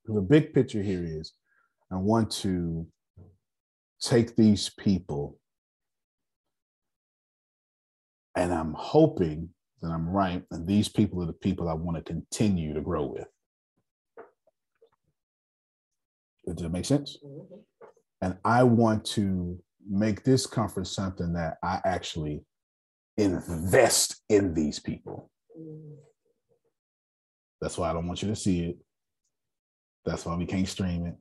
The big picture here is I want to take these people, and I'm hoping that I'm right, and these people are the people I want to continue to grow with. Does that make sense? Mm-hmm. And I want to make this conference something that I actually invest in these people. That's why I don't want you to see it. That's why we can't stream it.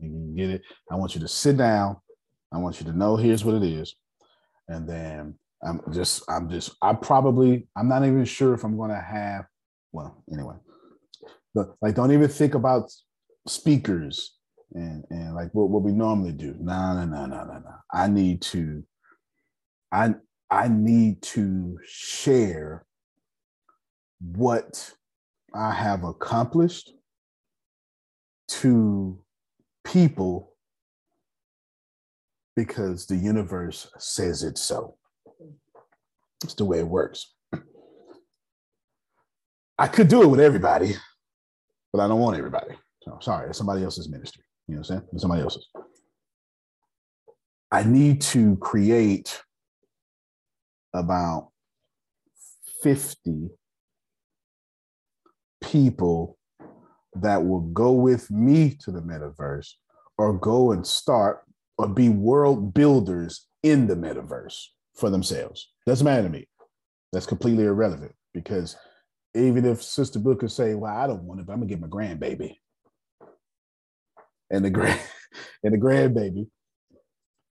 You can get it. I want you to sit down. I want you to know here's what it is. And then I'm just, I'm just, I probably, I'm not even sure if I'm going to have, well, anyway, but like, don't even think about speakers and and like what, what we normally do. No, no, no, no, no, no. I need to I I need to share what I have accomplished to people because the universe says it so. It's the way it works. I could do it with everybody, but I don't want everybody. So sorry, it's somebody else's ministry. You know what I'm saying? It's somebody else's. I need to create about 50 people that will go with me to the metaverse or go and start or be world builders in the metaverse for themselves. Doesn't matter to me. That's completely irrelevant because even if Sister Booker say, "Well, I don't want it, but I'm gonna get my grandbaby," and the grand *laughs* and the grandbaby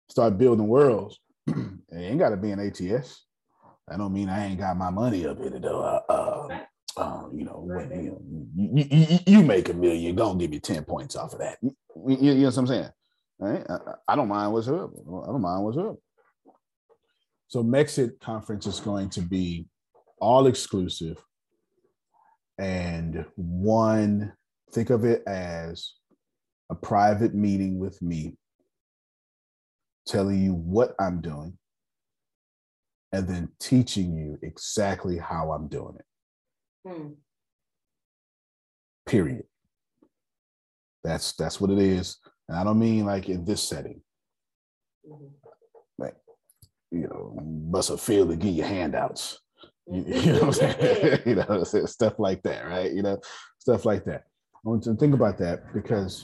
start building worlds. *clears throat* it ain't got to be an ATS. I don't mean I ain't got my money up in it though. Uh, uh, uh, you know, when, you, know you, you, you, make a million, don't give me 10 points off of that. You, you know what I'm saying? Right? I, I, don't mind what's up. I don't mind what's up. So Mexit conference is going to be all exclusive and one, think of it as a private meeting with me, telling you what I'm doing, and then teaching you exactly how I'm doing it. Hmm. Period. That's that's what it is. And I don't mean like in this setting. Mm-hmm. Like, you know, bust a field to give *laughs* you handouts. *laughs* You, you know what I'm saying? *laughs* you know, stuff like that, right? You know, stuff like that. I want to think about that because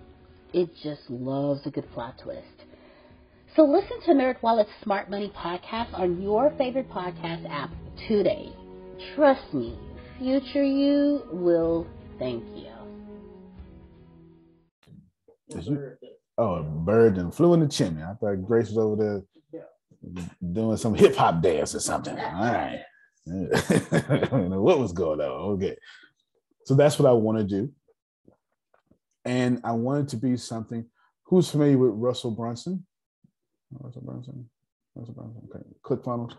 it just loves a good plot twist. So listen to NerdWallet's Smart Money podcast on your favorite podcast app today. Trust me, future you will thank you. You, oh, a bird and flew in the chimney. I thought Grace was over there doing some hip hop dance or something. All right. *laughs* what was going on? Okay. So that's what I want to do. And I wanted to be something. Who's familiar with Russell Brunson? Russell Brunson. Russell Brunson. Okay. ClickFunnels.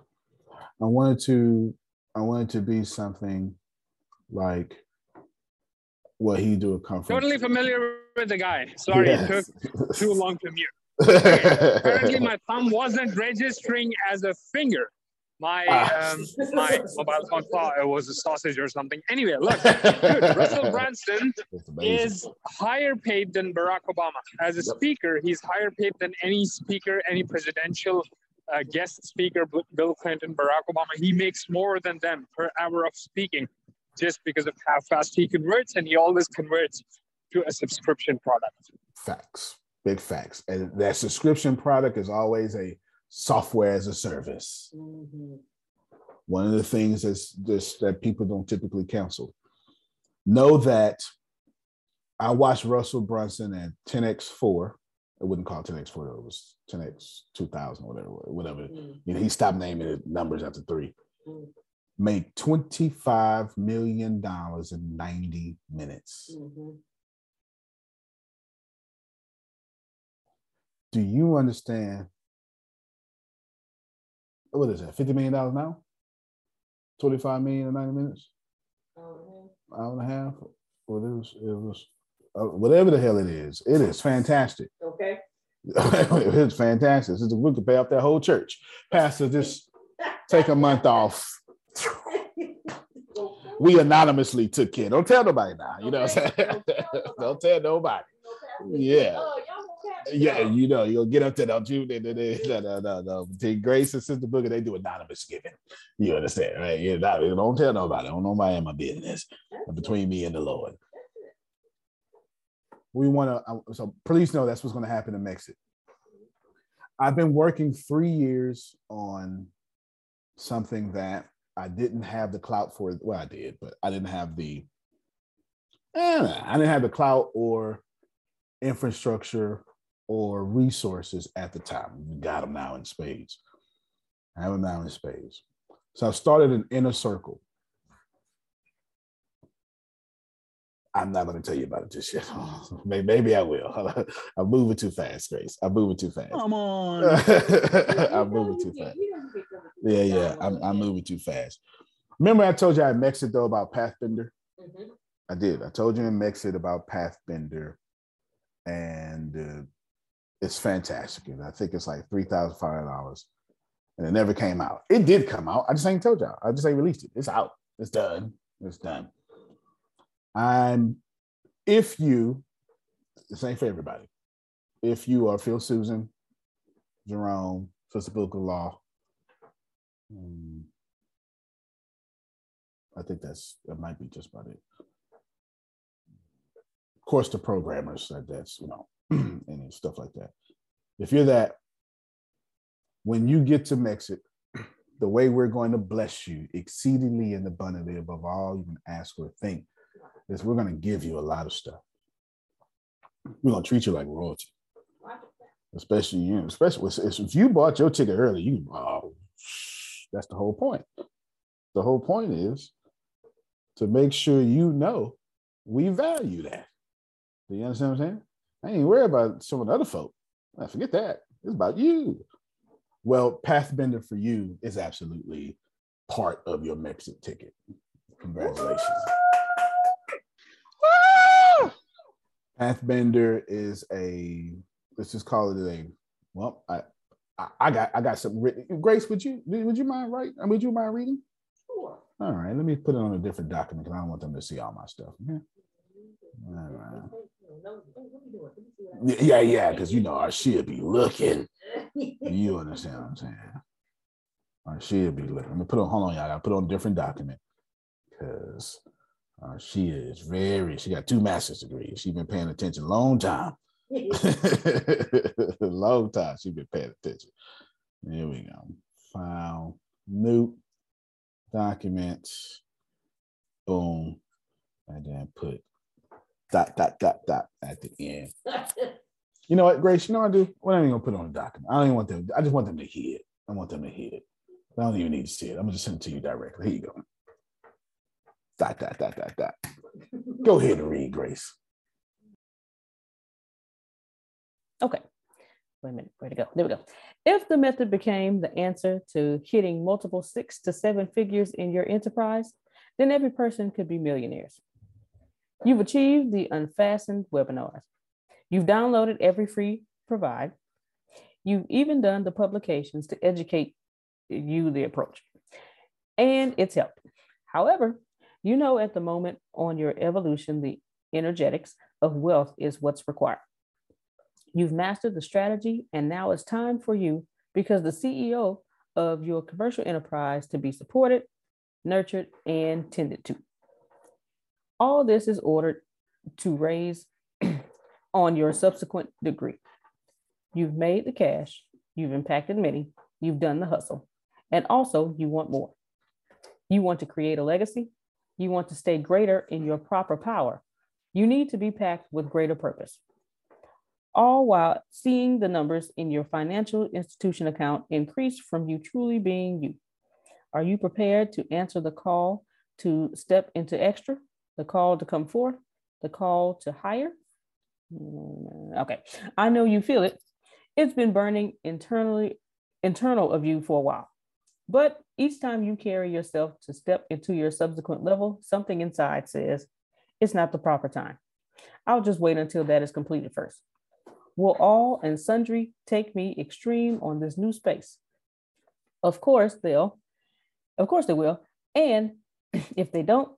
I wanted to. I wanted to be something like what he do at conference. Totally familiar with the guy. Sorry, yes. it took too long to mute. *laughs* Apparently, my thumb wasn't registering as a finger. My ah. um, my *laughs* mobile phone thought it was a sausage or something. Anyway, look, *laughs* dude, Russell Brunson is higher paid than Barack Obama. As a speaker, he's higher paid than any speaker, any presidential uh, guest speaker, Bill Clinton, Barack Obama. He makes more than them per hour of speaking just because of how fast he converts, and he always converts to a subscription product. Facts, big facts. And that subscription product is always a software as a service. Mm-hmm. One of the things that's this that people don't typically counsel. Know that I watched Russell Brunson at 10x4. I wouldn't call it 10x4, it was 10x 2000, whatever, whatever. Mm-hmm. You know, he stopped naming it numbers after 3 mm-hmm. Make $25 million in 90 minutes. Mm-hmm. Do you understand? What is that? $50 million now? 25 million in 90 minutes? Hour and a half? Well, it was, it was uh, whatever the hell it is. It is fantastic. Okay. *laughs* it's fantastic. It's, we could pay off that whole church. Pastor, just take a month off. *laughs* we anonymously took care. Don't tell nobody now. You know what I'm saying? *laughs* Don't tell nobody. Yeah. Oh, yeah, you know, you'll get up to don't you? No, no, no, no. Take Grace and Sister Booker, they do anonymous giving. You understand, right? Yeah, don't tell nobody. I don't nobody in my business. Between me and the Lord. We want to, so please know that's what's going to happen in Mexico. I've been working three years on something that I didn't have the clout for. Well, I did, but I didn't have the, eh, I didn't have the clout or infrastructure or resources at the time. We got them now in spades. I have them now in spades. So I started an inner circle. I'm not going to tell you about it just yet. *laughs* maybe, maybe, I will. *laughs* I'm moving too fast, Grace. I'm moving too fast. Come on. *laughs* I'm moving too fast. Yeah, yeah. I'm, I'm moving too fast. Remember, I told you I mexed though about Pathbender? Mm-hmm. I did. I told you in Mexit about Pathbender, and uh, it's fantastic. And I think it's like three thousand five hundred dollars, and it never came out. It did come out. I just ain't told y'all. I just ain't released it. It's out. It's done. It's done. And if you, this ain't for everybody. If you are Phil Susan, Jerome, Sister of Law, um, I think that's that might be just about it. Of course, the programmers that that's you know *clears throat* and stuff like that. If you're that, when you get to Mexico, *clears throat* the way we're going to bless you exceedingly and abundantly above all you can ask or think is we're going to give you a lot of stuff. We're going to treat you like royalty. Especially you, especially if you bought your ticket early, you oh, that's the whole point. The whole point is to make sure you know we value that. Do you understand what I'm saying? I ain't worried about some of the other folk. I forget that. It's about you. Well, Pathbender for you is absolutely part of your Mexit ticket. Congratulations. Pathbender is a let's just call it a well, I I got I got some written. Grace, would you would you mind writing? Uh, would you mind reading? Sure. All right, let me put it on a different document because I don't want them to see all my stuff. Okay? All right. Yeah, yeah, because you know I she'll be looking. You understand what I'm saying? Our she'll be looking. Let me put on. Hold on, y'all. I put on a different document because uh, she is very. She got two master's degrees. She's been paying attention a long time. *laughs* Long time she been paying attention. Here we go. File, new documents, boom, and then put dot dot dot dot at the end. You know what, Grace? You know what I do? Am I gonna put it on the document? I don't even want them. I just want them to hear it. I want them to hear it. I don't even need to see it. I'm gonna just send it to you directly. Here you go. Dot dot dot dot dot. Go ahead and read, Grace. Okay. Wait a minute. Where to go? There we go. If the method became the answer to hitting multiple six to seven figures in your enterprise, then every person could be millionaires. You've achieved the unfastened webinars. You've downloaded every free provide. You've even done the publications to educate you the approach. And it's helped. However, you know at the moment on your evolution, the energetics of wealth is what's required. You've mastered the strategy, and now it's time for you, because the CEO of your commercial enterprise, to be supported, nurtured, and tended to. All this is ordered to raise *clears throat* on your subsequent degree. You've made the cash, you've impacted many, you've done the hustle, and also you want more. You want to create a legacy, you want to stay greater in your proper power. You need to be packed with greater purpose. All while seeing the numbers in your financial institution account increase from you truly being you. Are you prepared to answer the call to step into extra, the call to come forth, the call to hire? Mm, Okay, I know you feel it. It's been burning internally, internal of you for a while. But each time you carry yourself to step into your subsequent level, something inside says, it's not the proper time. I'll just wait until that is completed first. Will all and sundry take me extreme on this new space? Of course they'll, of course they will. And *clears throat* if they don't,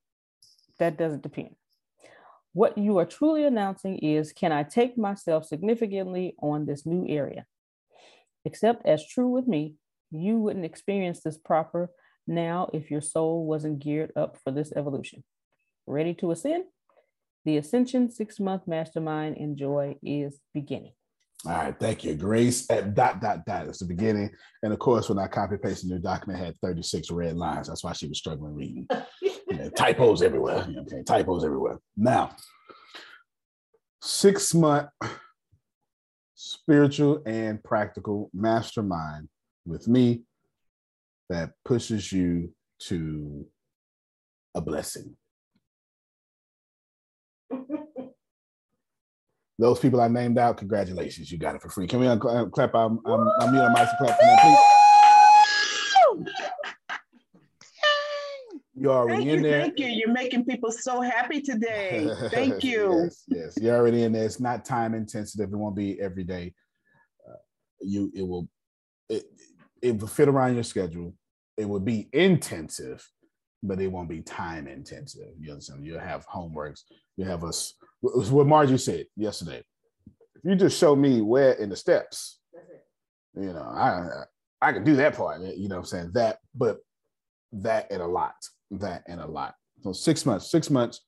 that doesn't depend. What you are truly announcing is can I take myself significantly on this new area? Except as true with me, you wouldn't experience this proper now if your soul wasn't geared up for this evolution. Ready to ascend? The Ascension six month mastermind in Joy is beginning. All right, thank you, Grace. At dot dot dot. It's the beginning, and of course, when I copy pasted your document, it had thirty six red lines. That's why she was struggling reading. *laughs* Yeah, typos everywhere. Okay, typos everywhere. Now, six month spiritual and practical mastermind with me that pushes you to a blessing. *laughs* Those people I named out, congratulations, you got it for free. Can we un- uh, clap? I'm, I'm, I'm mute on to clap for them, please. You're already Thank in you, there. thank you. You're making people so happy today. Thank *laughs* you. yes, yes, you're already in there. It's not time intensive. It won't be every day. Uh, you, it will, it, it will fit around your schedule. It will be intensive, but it won't be time intensive. You understand? You'll have homeworks. You have us. What Margie said yesterday. If you just show me where in the steps, you know, I I can do that part. You know, what I'm saying that, but that and a lot, that and a lot. So six months, six months.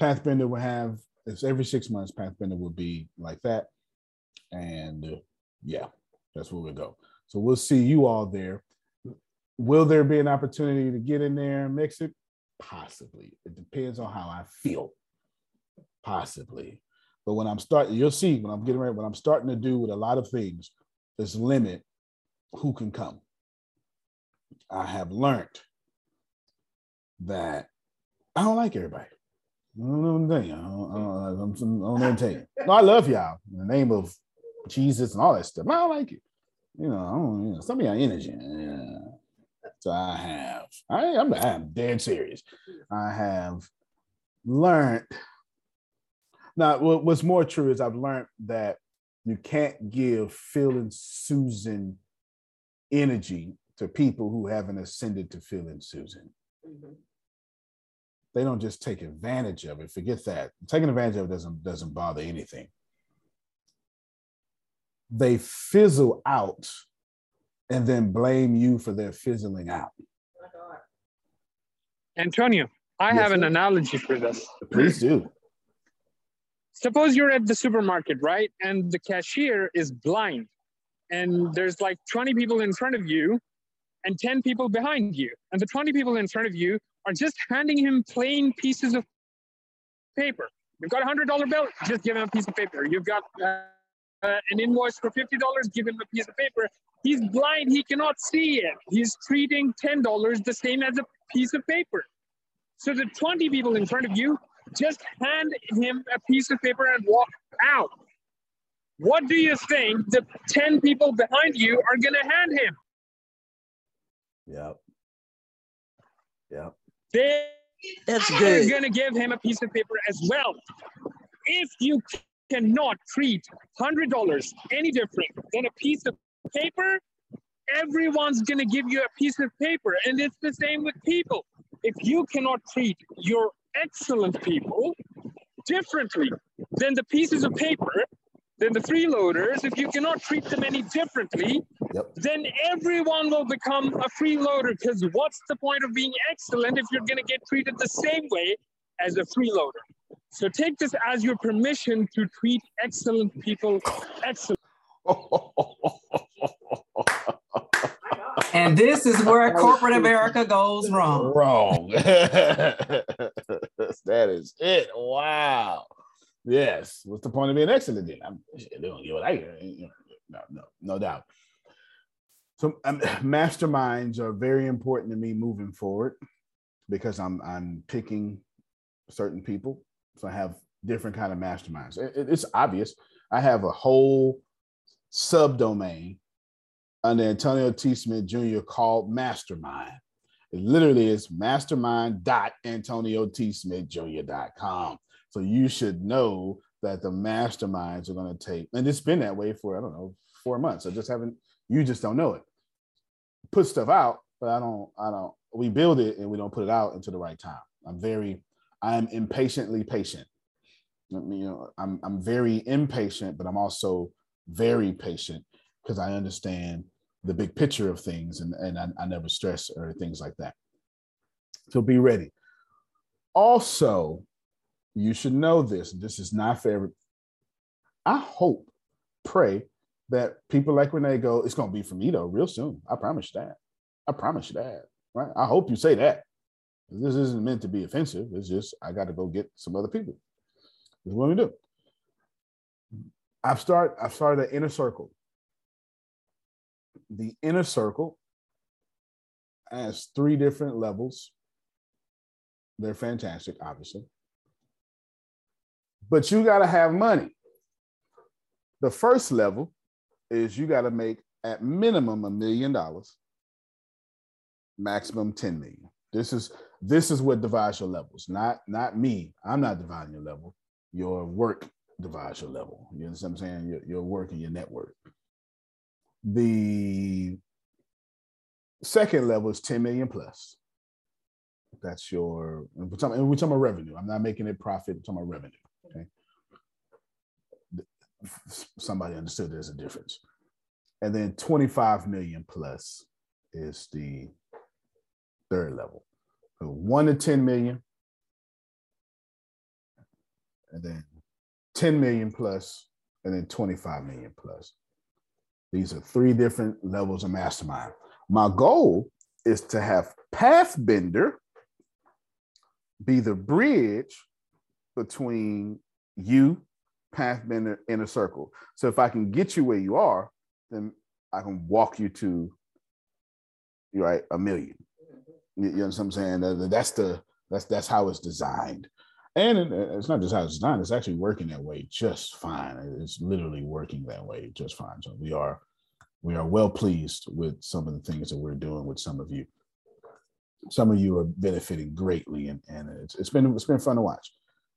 Pathbender will have it's every six months. Pathbender will be like that, and uh, yeah, that's where we go. So we'll see you all there. Will there be an opportunity to get in there and mix it? Possibly. It depends on how I feel. Possibly. But when I'm starting, you'll see when I'm getting ready, what I'm starting to do with a lot of things is limit who can come. I have learned that I don't like everybody. I don't know. I don't, know what. No, I love y'all in the name of Jesus and all that stuff. I don't like it. You know, I don't, you know, some of y'all energy. Yeah. So I have, I, I'm, I'm dead serious. I have learned. Now, what's more true is I've learned that you can't give Phil and Susan energy to people who haven't ascended to Phil and Susan. They don't just take advantage of it. Forget that. Taking advantage of it doesn't doesn't bother anything. They fizzle out and then blame you for their fizzling out. Antonio, I Yes, have an sir. analogy for this. Please do. Suppose you're at the supermarket, right? And the cashier is blind, and there's like 20 people in front of you and 10 people behind you. And the 20 people in front of you are just handing him plain pieces of paper. You've got a $100 bill, just give him a piece of paper. You've got uh, uh, an invoice for $50, give him a piece of paper. He's blind, he cannot see it. He's treating $10 the same as a piece of paper. So the 20 people in front of you just hand him a piece of paper and walk out. What do you think the 10 people behind you are going to hand him? Yep. Yep. They That's are going to give him a piece of paper as well. If you cannot treat $100 any different than a piece of paper, everyone's going to give you a piece of paper. And it's the same with people. If you cannot treat your excellent people differently than the pieces of paper, than the freeloaders, if you cannot treat them any differently, Yep. then everyone will become a freeloader. Because what's the point of being excellent if you're going to get treated the same way as a freeloader? So take this as your permission to treat excellent people excellent. *laughs* And this is where *laughs* corporate America goes wrong. Wrong. *laughs* *laughs* that is it. Wow. Yes. What's the point of being excellent then? I'm, they don't get what I get. No, no, no doubt. So um, masterminds are very important to me moving forward because I'm I'm picking certain people. So I have different kind of masterminds. It- it- it's obvious. I have a whole subdomain under Antonio T. Smith Jr. called Mastermind. It literally is mastermind.antoniotSmithjr.com. So you should know that the masterminds are going to take, and it's been that way for, I don't know, four months. I just haven't, you just don't know it. Put stuff out, but I don't, I don't, we build it and we don't put it out into the right time. I'm very, I'm impatiently patient. I mean, you know, I'm, I'm very impatient, but I'm also very patient because I understand the big picture of things and, and I, I never stress or things like that. So be ready. Also, you should know this. This is not every. I hope, pray that people like Renee go, it's going to be for me though, real soon. I promise you that. I promise you that. Right? I hope you say that. This isn't meant to be offensive. It's just I got to go get some other people. This is what we do. I've started. I've started an inner circle. The inner circle has three different levels. They're fantastic, obviously. But you got to have money. The first level is you got to make at minimum a million dollars, maximum 10 million. This is this is what divides your levels, not not me. I'm not dividing your level. Your work divides your level. You understand what I'm saying? Your, your work and your network. The second level is 10 million plus. That's your, and we're talking, and we're talking about revenue. I'm not making it profit, I'm talking about revenue. Somebody understood there's a difference. And then 25 million plus is the third level. So one to 10 million, and then 10 million plus, and then 25 million plus. These are three different levels of mastermind. My goal is to have Pathbender be the bridge between you, Pathbender, Inner Circle. So if I can get you where you are, then I can walk you to, right, a million. You know what I'm saying? That's the that's that's how it's designed. And it- it's not just how it's done; it's actually working that way just fine. It's literally working that way just fine. So we are we are well pleased with some of the things that we're doing with some of you. Some of you are benefiting greatly, and, and it's, it's been it's been fun to watch.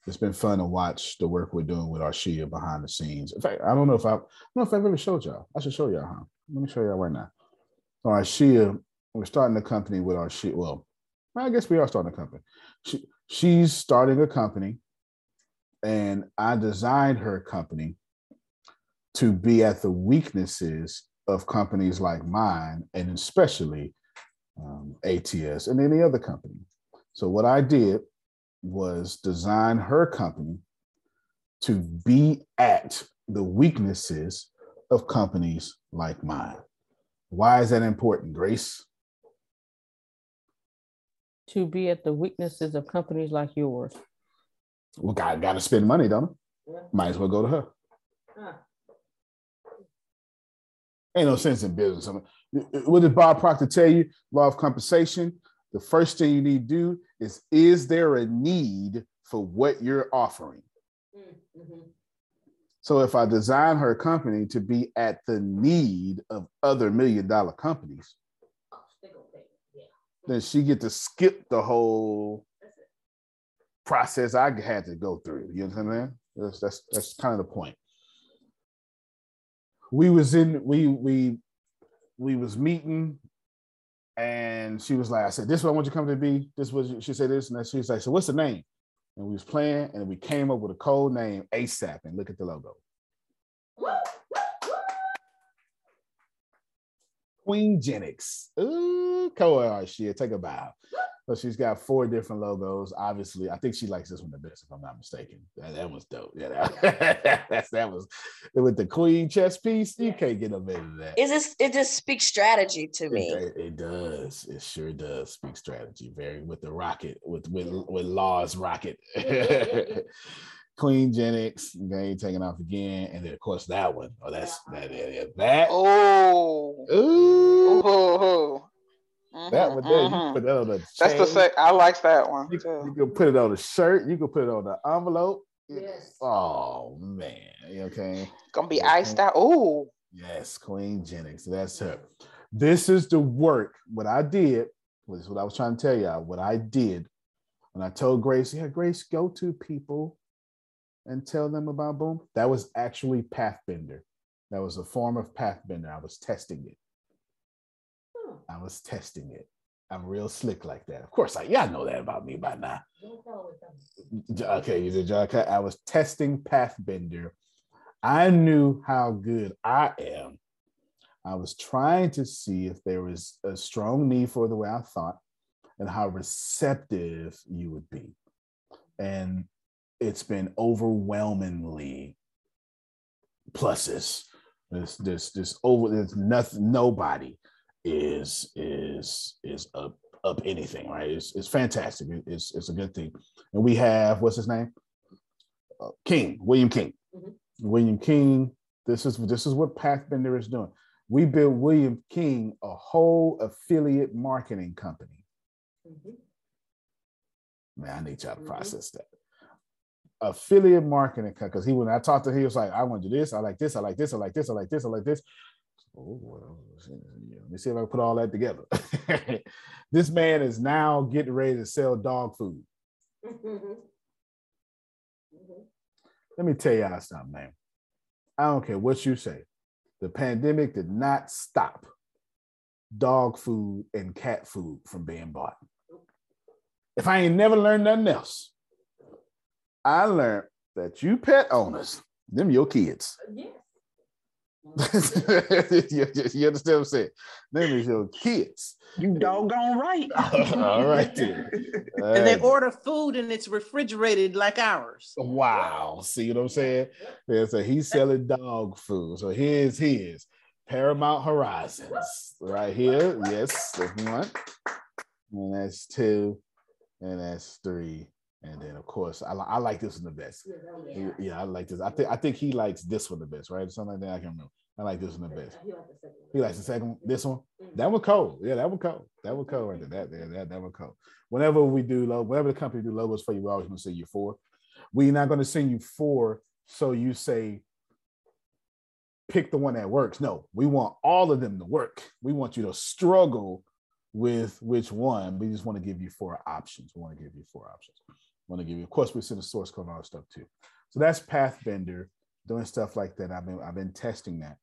It's been fun to watch the work we're doing with our Shia behind the scenes. In fact, I don't know if I, I don't know if I've ever showed y'all. I should show y'all, huh? Let me show y'all right now. Our Shia, we're starting a company with our Shia. Well, I guess we are starting a company. She, she's starting a company, and I designed her company to be at the weaknesses of companies like mine, and especially um, ATS and any other company. So what I did was design her company to be at the weaknesses of companies like mine. Why is that important, Grace? To be at the weaknesses of companies like yours. Well, got got to spend money, don't it? Might as well go to her. Ain't no sense in business. I mean, what did Bob Proctor tell you? Law of compensation. The first thing you need to do is: is there a need for what you're offering? Mm-hmm. So if I design her company to be at the need of other million dollar companies, then she get to skip the whole process I had to go through. You know what I'm saying? That's that's, that's kind of the point. We was in we we we was meeting and she was like, I said, this is what I want your company to be. This was she said this, and then she was like, so what's the name? And we was playing, and we came up with a code name ASAP. And look at the logo. Queen Genix. Ooh, co shit. Take a bow. So she's got four different logos. Obviously, I think she likes this one the best, if I'm not mistaken. That, that was dope. Yeah, *laughs* that, that's that was with the queen chess piece. You can't get no better than that. It just it just speaks strategy to me. It, it, does. It sure does speak strategy. Very with the rocket, with with with Law's rocket. *laughs* *laughs* Queen Genix, they taking off again, and then of course that one. Oh, that's that. That. that. Oh. Ooh. Oh, oh, oh. Oh. That mm-hmm, one there, you can mm-hmm. put that on the That's the chain. I like that one You, too. you can put it on the shirt. You can put it on the envelope. Yes. Oh man. Okay? Gonna be iced out. Oh. Yes, Queen Jennings. That's her. This is the work. What I did was what I was trying to tell y'all. What I did when I told Grace, yeah, Grace, go to people and tell them about Boom. That was actually Pathbender. That was a form of Pathbender. I was testing it. I was testing it. I'm real slick like that. Of course, I y'all know that about me by now. Okay, you did okay. I was testing Pathbender. I knew how good I am. I was trying to see if there was a strong need for the way I thought and how receptive you would be. And it's been overwhelmingly pluses. This this this over there's nothing nobody is is is up up anything, right? It's it's fantastic. It's it's a good thing. And we have what's his name? Uh, King, William King. Mm-hmm. William King. This is this is what Pathbender is doing. We built William King a whole affiliate marketing company. Mm-hmm. Man, I need y'all to mm-hmm. process that. Affiliate marketing because he when I talked to him, he was like, I want to do this, I like this, I like this, I like this, I like this, I like this. Oh, let me see if I can put all that together. *laughs* this man is now getting ready to sell dog food. Mm-hmm. Let me tell y'all something, man. I don't care what you say. The pandemic did not stop dog food and cat food from being bought. If I ain't never learned nothing else, I learned that you pet owners, them your kids. *laughs* you- you understand what I'm saying? Them is your kids. You doggone right. *laughs* All right then. *laughs* And they Uh, order food and it's refrigerated like ours. Wow. See what I'm saying? Yeah, so he's selling dog food. So here's his Paramount Horizons right here. Yes, that's one. And that's two. And that's three. And then of course I, I like this one the best. Yeah. yeah, I like this. I think I think he likes this one the best, right? Something like that. I can remember. I like this one the best. He likes the second one. This one. Mm-hmm. That one cold. Yeah, that one cold. That one cold right there. That that that, that one cold. Whenever we do logo, whenever the company do logos for you, we're always going to send you four. We're not going to send you four. So you say, pick the one that works. No, we want all of them to work. We want you to struggle with which one. We just want to give you four options. We want to give you four options. Want to give you, of course, we send a source code and all that stuff too. So that's Pathbender doing stuff like that. I've been I've been testing that.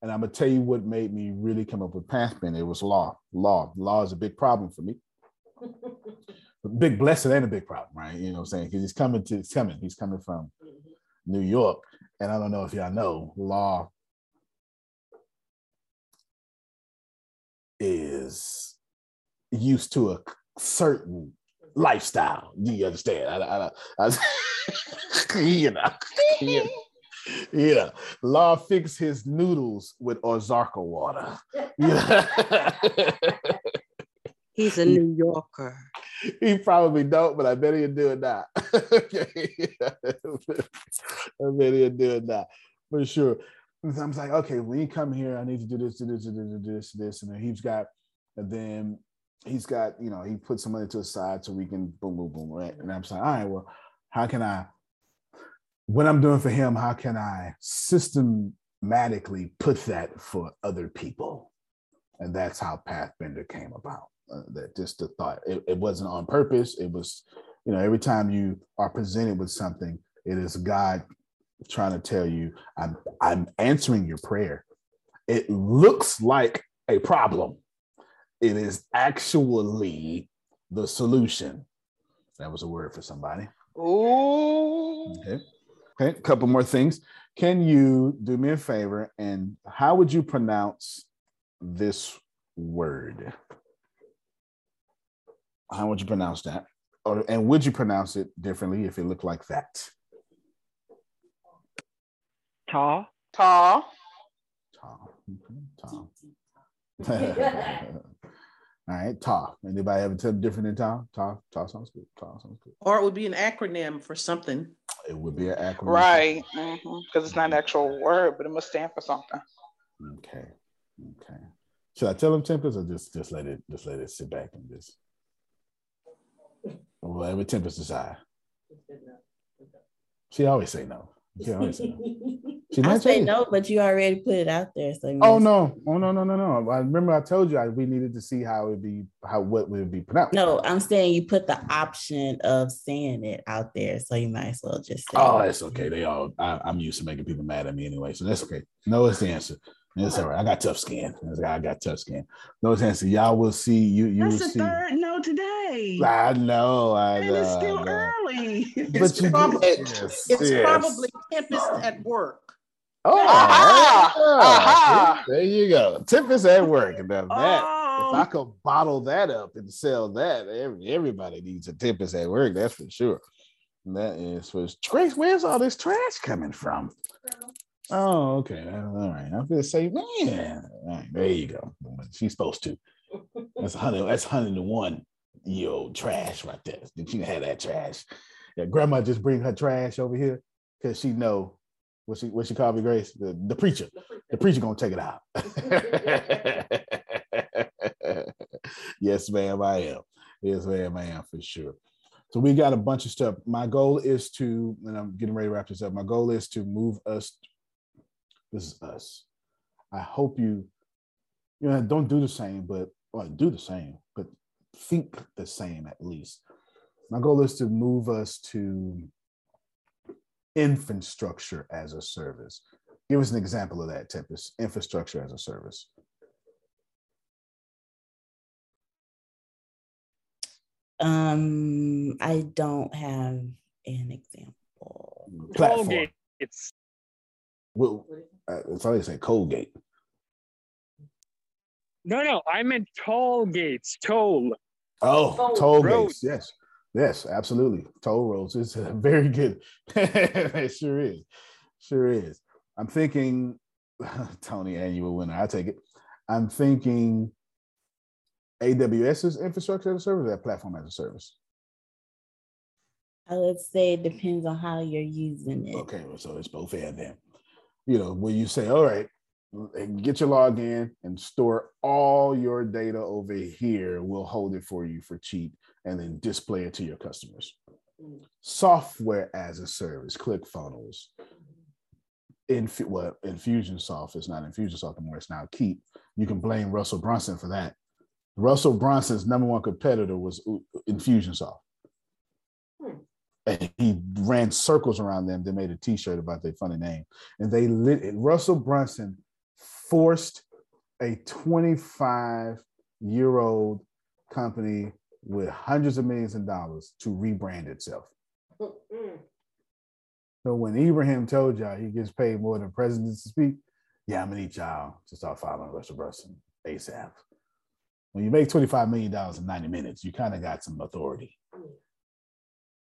And I'm gonna tell you what made me really come up with Pathbender. It was law. Law. Law is a big problem for me. *laughs* Big blessing and a big problem, right? You know what I'm saying? Because he's coming to he's coming. He's coming from mm-hmm. New York. And I don't know if y'all know, law is used to a certain lifestyle. Do you understand? I, I, I, *laughs* you know, *laughs* you know, know, Law fix his noodles with Ozarka water. Yeah. *laughs* He's a New Yorker. he probably don't, but I bet he'll do it now. okay. I bet he'll do it now for sure. I'm like, okay, when you come here, I need to do this, do this, do this, do this, this, and then he's got, and then he's got, you know, he put some money to the side so we can boom, boom, boom, right? And I'm saying, all right, well, how can I, what I'm doing for him, how can I systematically put that for other people? And that's how Pathbender came about. Uh, that just the thought, it, it wasn't on purpose. It was, you know, every time you are presented with something, it is God trying to tell you, I'm I'm answering your prayer. It looks like a problem. It is actually the solution. That was a word for somebody. Ooh. Okay. Okay. A couple more things. Can you do me a favor and how would you pronounce this word? How would you pronounce that? Or and would you pronounce it differently if it looked like that? Tall. Tall. Tall. *laughs* Tall. *laughs* All right, tall. Anybody have something different than tall? Tall, tall sounds good. Tall sounds good. Or it would be an acronym for something. It would be an acronym. Right. Mm-hmm, because it's not an actual word, but it must stand for something. Okay. Okay. Should I tell them Tempest or just just let it just let it sit back and just whatever Tempest decide? She always say no. She always say no. *laughs* She I say no, but you already put it out there. So Oh no! Oh no! No! No! No! I remember I told you I, we needed to see how it would be how what would be pronounced. No, I'm saying you put the option of saying it out there, so you might as well just say. Oh, it. that's okay. They all I, I'm used to making people mad at me anyway, so that's okay. No, it's the answer. It's all right. I got tough skin. I got tough skin. No, it's answer. Y'all will see. You you will That's the see. third no today. I know. I and know. it's still know. early. *laughs* It's you- probably, yes, it's yes. probably Tempest at work. Oh, Aha! yeah. Aha! there you go. Tempest at work. Now that Oh. if I oh. could bottle that up and sell that, every, everybody needs a Tempest at work. That's for sure. And that is for Grace. Where's all this trash coming from? Oh, okay. All right. I'm gonna say, man. All right, there you go. She's supposed to. That's hundred. That's hundred and one year old trash right there. Did she can have that trash. Yeah, grandma just bring her trash over here because she know what she what she call me, Grace? The, the preacher. The preacher gonna take it out. *laughs* yes, ma'am, I am. Yes, ma'am, I am for sure. So we got a bunch of stuff. My goal is to, and I'm getting ready to wrap this up. My goal is to move us. This is us. I hope you, you know, don't do the same, but well, do the same, but think the same at least. My goal is to move us to infrastructure as a service. Give us an example of that, Tempest. Infrastructure as a service. Um, I don't have an example. Platform. Colgate. It's Well, uh, that's all they say. Colgate. no, no. I meant toll gates. Toll. Oh, toll roads. gates. Yes, yes, absolutely. Toll roads is *laughs* very good. *laughs* it sure is. Sure is. I'm thinking *laughs* Tony annual winner. I take it. I'm thinking AWS's infrastructure as a service, or that platform as a service. I would say it depends on how you're using it. Okay, well, so it's both and then. You know, when you say, all right, get your login and store all your data over here, we'll hold it for you for cheap and then display it to your customers. Software as a service, ClickFunnels. In well, Infusionsoft is not Infusionsoft anymore, it's now Keap. You can blame Russell Brunson for that. Russell Brunson's number one competitor was Infusionsoft hmm. and he ran circles around them. They made a T-shirt about their funny name, and they lit. Russell Brunson forced a 25 year old company with hundreds of millions of dollars to rebrand itself. So when Ibrahim told y'all he gets paid more than presidents to speak, yeah, I'm gonna need y'all to start following Russell Brunson ASAP. when you make $25 million in 90 minutes, you kind of got some authority.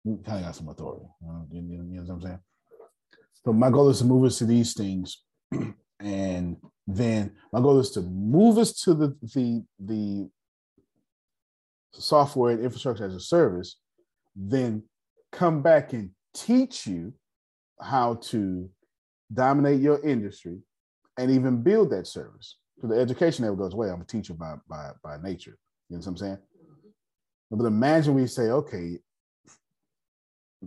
You kind of got some authority. You know, you know what I'm saying? So my goal is to move us to these things. *clears throat* and then my goal is to move us to the the the software and infrastructure as a service, then come back and teach you how to dominate your industry and even build that service. So the education never goes away. I'm a teacher by by by nature. You know what I'm saying? But imagine we say, okay,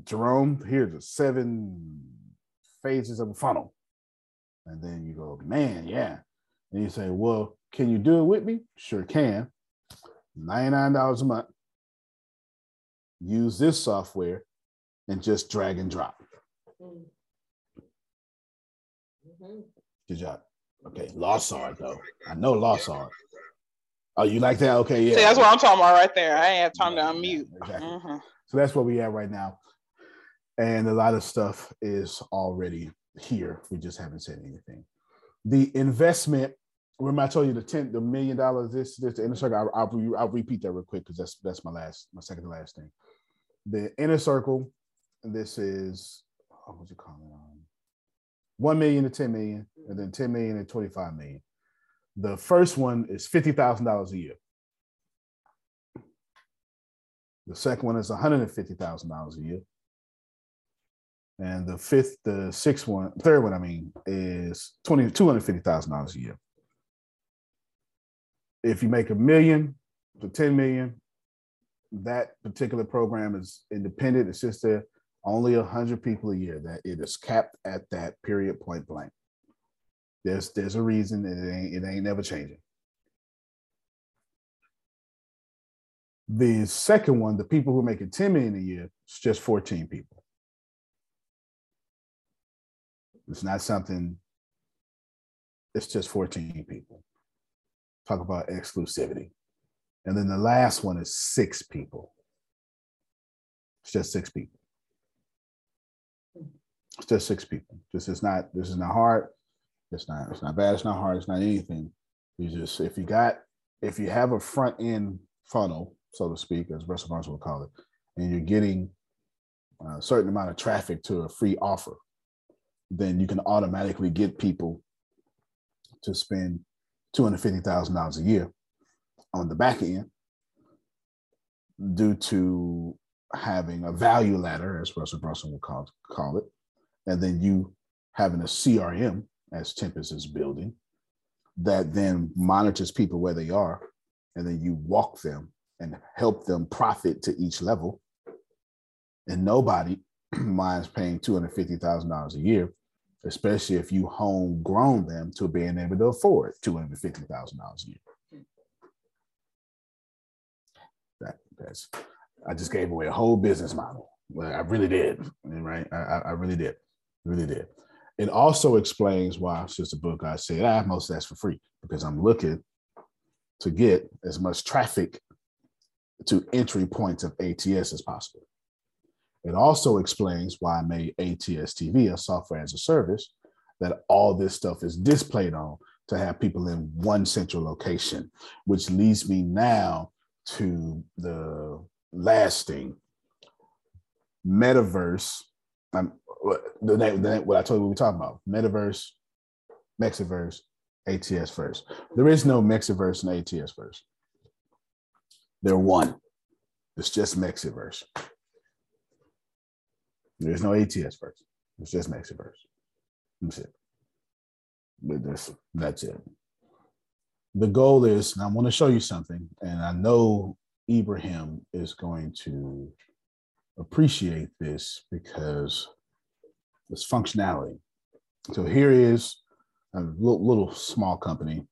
Jerome, here's the seven phases of a funnel. And then you go, man, yeah. And you say, well, can you do it with me? Sure can. $99 a month. Use this software and just drag and drop. Mm-hmm. Good job. Okay, lost art though. I know lost art. Oh, you like that? Okay, yeah. See, that's what I'm talking about right there. I ain't have time yeah, to unmute. Yeah, exactly. Mm-hmm. So that's where we at right now. And a lot of stuff is already here. We just haven't said anything. The investment, remember I told you the 10, the million dollars, this, this, the inner circle. I'll, I'll, I'll repeat that real quick because that's that's my last, my second to last thing. The inner circle, this is, oh, what you call it? Um, 1 million to 10 million, and then 10 million and 25 million. The first one is $50,000 a year. The second one is $150,000 a year. And the fifth, the sixth one, third one, I mean, is twenty two hundred fifty thousand dollars a year. If you make a million to 10 million, that particular program is independent. It's just there only 100 people a year that it is capped at that period point blank. There's there's a reason it ain't it ain't never changing. The second one, the people who make it 10 million a year, it's just 14 people. It's not something, it's just 14 people. Talk about exclusivity. And then the last one is six people. It's just six people. It's just six people. This is not, this is not hard. It's not, it's not bad, it's not hard, it's not anything. You just, if you got, if you have a front end funnel, so to speak, as Russell Barnes would call it, and you're getting a certain amount of traffic to a free offer, then you can automatically get people to spend $250,000 a year on the back end due to having a value ladder, as Russell Brunson would call, call it, and then you having a CRM, as Tempest is building, that then monitors people where they are, and then you walk them and help them profit to each level. And nobody *clears throat* minds paying $250,000 a year, especially if you homegrown them to being able to afford $250,000 a year. That, that's, I just gave away a whole business model. I really did, right? I, I really did, really did. It also explains why it's just a book I said, ah, most of that's for free because I'm looking to get as much traffic to entry points of ATS as possible. It also explains why I made ATS TV a software as a service that all this stuff is displayed on to have people in one central location, which leads me now to the last thing metaverse. Um, the name, the name, what I told you we were talking about metaverse, Mexitverse, ATS verse. There is no Mexitverse and ATS verse. They're one. It's just Mexitverse. There's no ATS verse. It's just Mexitverse. That's it. But that's, that's it. The goal is, and I want to show you something, and I know Ibrahim is going to appreciate this because it's functionality. So here is a little, little small company,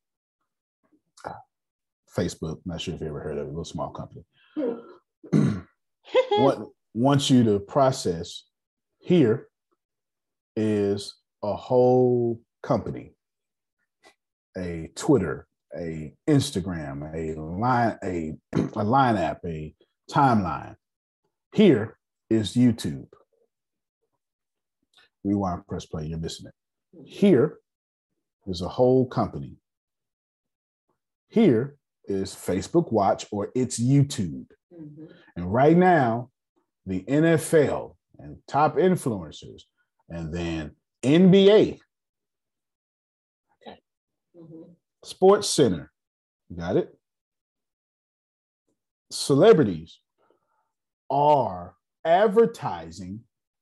Facebook. Not sure if you ever heard of it, a little small company. *laughs* *clears throat* want, wants you to process here is a whole company, a Twitter, a Instagram, a line, a, *clears throat* a line app, a timeline. Here is YouTube. Rewind, press play, you're missing it. Here is a whole company. Here is Facebook Watch or it's YouTube. Mm-hmm. And right now, the NFL and top influencers, and then NBA, mm-hmm. Sports Center, got it? Celebrities are advertising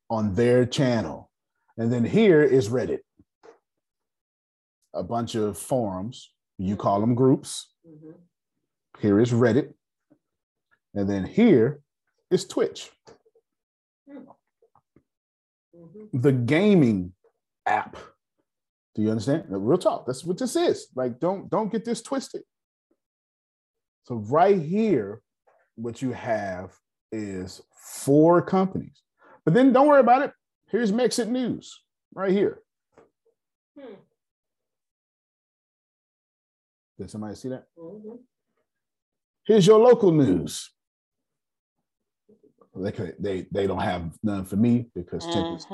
on their channel. And then here is Reddit, a bunch of forums. You call them groups. Mm-hmm. Here is Reddit. And then here is Twitch. Mm-hmm. The gaming app. Do you understand? Real talk. That's what this is. Like, don't don't get this twisted. So right here, what you have is four companies. But then don't worry about it. Here's Mexit News right here. Hmm. Did somebody see that? Mm-hmm. Here's your local news. They, could- they, they don't have none for me because Tempest,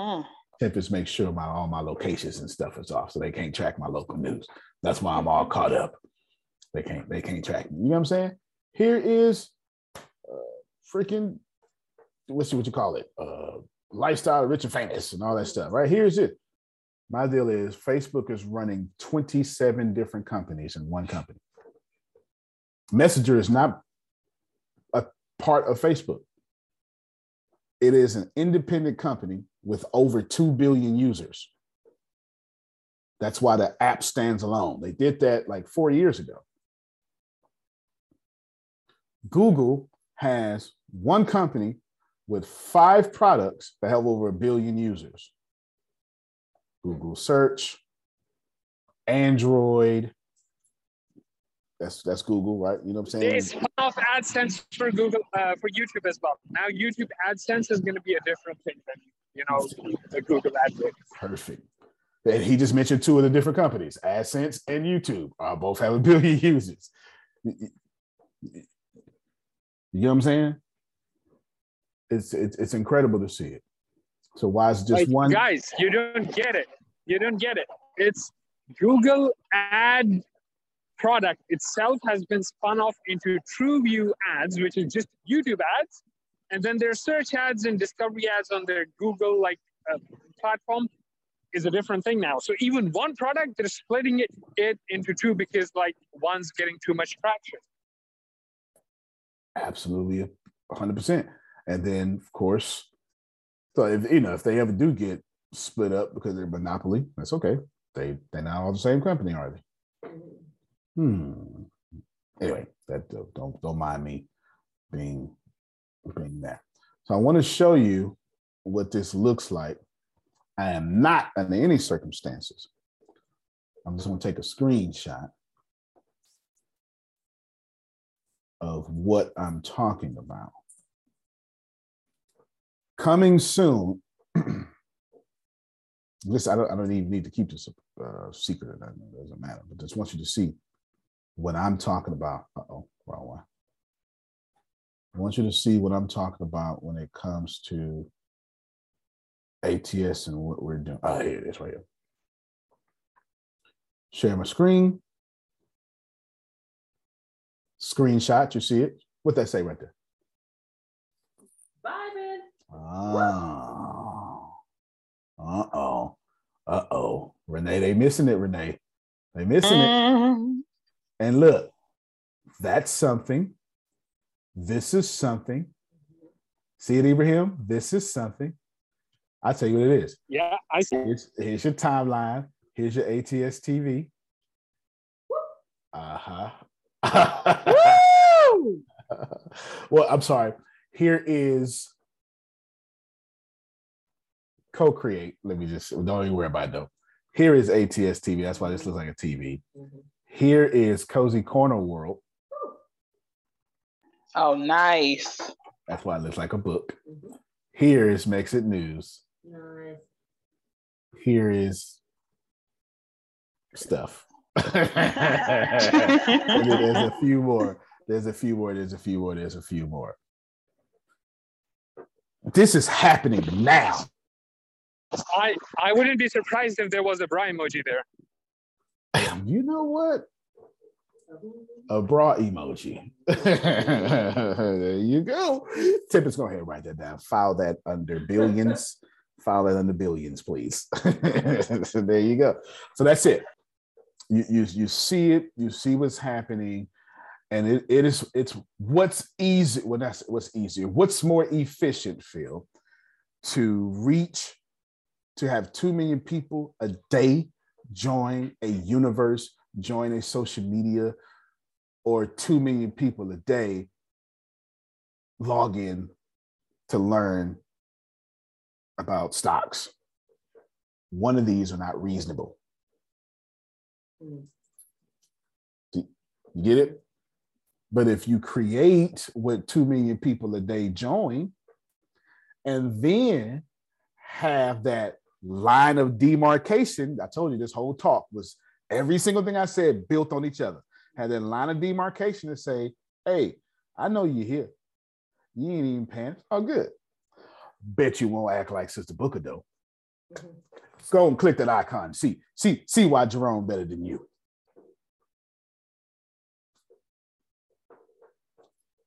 Tempest makes sure my all my locations and stuff is off, so they can't track my local news. That's why I'm all caught up. They can't they can't track me. You know what I'm saying? Here is uh, freaking what's what you call it? Uh, lifestyle rich and famous and all that stuff. Right here's it. My deal is Facebook is running 27 different companies in one company. Messenger is not a part of Facebook. It is an independent company with over 2 billion users. That's why the app stands alone. They did that like four years ago. Google has one company with five products that have over a billion users Google Search, Android. That's that's Google, right? You know what I'm saying? They spun off AdSense for Google uh, for YouTube as well. Now YouTube AdSense is going to be a different thing than you know the Google AdWords. Perfect. And he just mentioned two of the different companies, AdSense and YouTube, uh, both have a *laughs* billion users. You know what I'm saying? It's it's, it's incredible to see it. So why is just Like, one? guys, you don't get it. You don't get it. It's Google Ad product itself has been spun off into TrueView ads, which is just YouTube ads, and then their search ads and discovery ads on their Google like uh, platform is a different thing now. So even one product, they're splitting it, it into two because like one's getting too much traction. Absolutely, hundred percent. And then, of course, so if you know if they ever do get split up because they're monopoly, that's okay. They they're not all the same company, are they? Hmm. Anyway, that don't don't mind me being being that. So I want to show you what this looks like. I am not under any circumstances. I'm just going to take a screenshot of what I'm talking about. Coming soon. *clears throat* this I don't, I don't even need to keep this a uh, secret. It doesn't matter. But just want you to see what I'm talking about. Uh oh, wrong one. I want you to see what I'm talking about when it comes to ATS and what we're doing. Oh, here it is right here. Share my screen. Screenshot, you see it? What that say right there? Bye, man. Oh. Uh-oh. Uh-oh. Renee, they missing it, Renee. They missing it. And look, that's something. This is something. See it, Ibrahim? This is something. I'll tell you what it is. Yeah, I see. Here's, here's your timeline. Here's your ATS TV. Uh-huh. *laughs* well, I'm sorry. Here is co-create. Let me just don't even worry about it though. Here is ATS TV. That's why this looks like a TV. Here is Cozy Corner World. Oh, nice. That's why it looks like a book. Here is Mexit News. Nice. Here is stuff. *laughs* there's a few more. There's a few more. There's a few more. There's a few more. This is happening now. I I wouldn't be surprised if there was a bra emoji there. You know what? a bra emoji. *laughs* there you go. Tip is go ahead and write that down. File that under billions. *laughs* File that under billions, please. so *laughs* there you go. So that's it. You, you you see it, you see what's happening, and it, it is it's what's easy. Well, that's what's easier. What's more efficient, Phil, to reach to have two million people a day join a universe, join a social media, or 2 million people a day log in to learn about stocks. One of these are not reasonable. Hmm. You get it? But if you create what 2 million people a day join, and then have that line of demarcation. I told you this whole talk was every single thing I said built on each other. Had that line of demarcation to say, hey, I know you're here. You ain't even paying. Oh, good. Bet you won't act like Sister Booker though. Mm-hmm. Go and click that icon. See, see, see why Jerome better than you.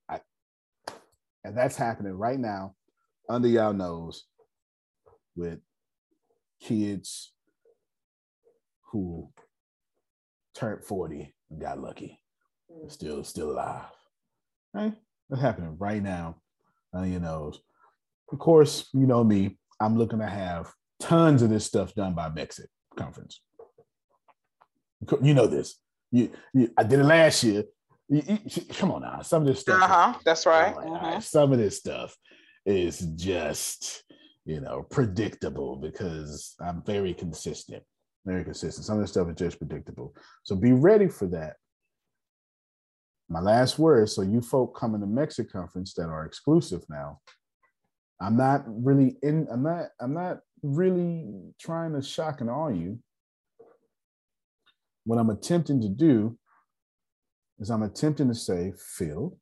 I, and that's happening right now under y'all nose with kids who turned 40 and got lucky. Mm. Still, still alive. Right? That's happening right now on your nose. Of course, you know me, I'm looking to have tons of this stuff done by Mexit conference. You know this. You, you I did it last year. You, you, come on now. Some of this stuff. Uh-huh. That's right. Uh-huh. Some of this stuff is just you know, predictable because I'm very consistent, very consistent. Some of the stuff is just predictable. So be ready for that. My last word. So you folk coming to Mexit conference that are exclusive now. I'm not really in, I'm not, I'm not really trying to shock and awe you. What I'm attempting to do is I'm attempting to say, Phil,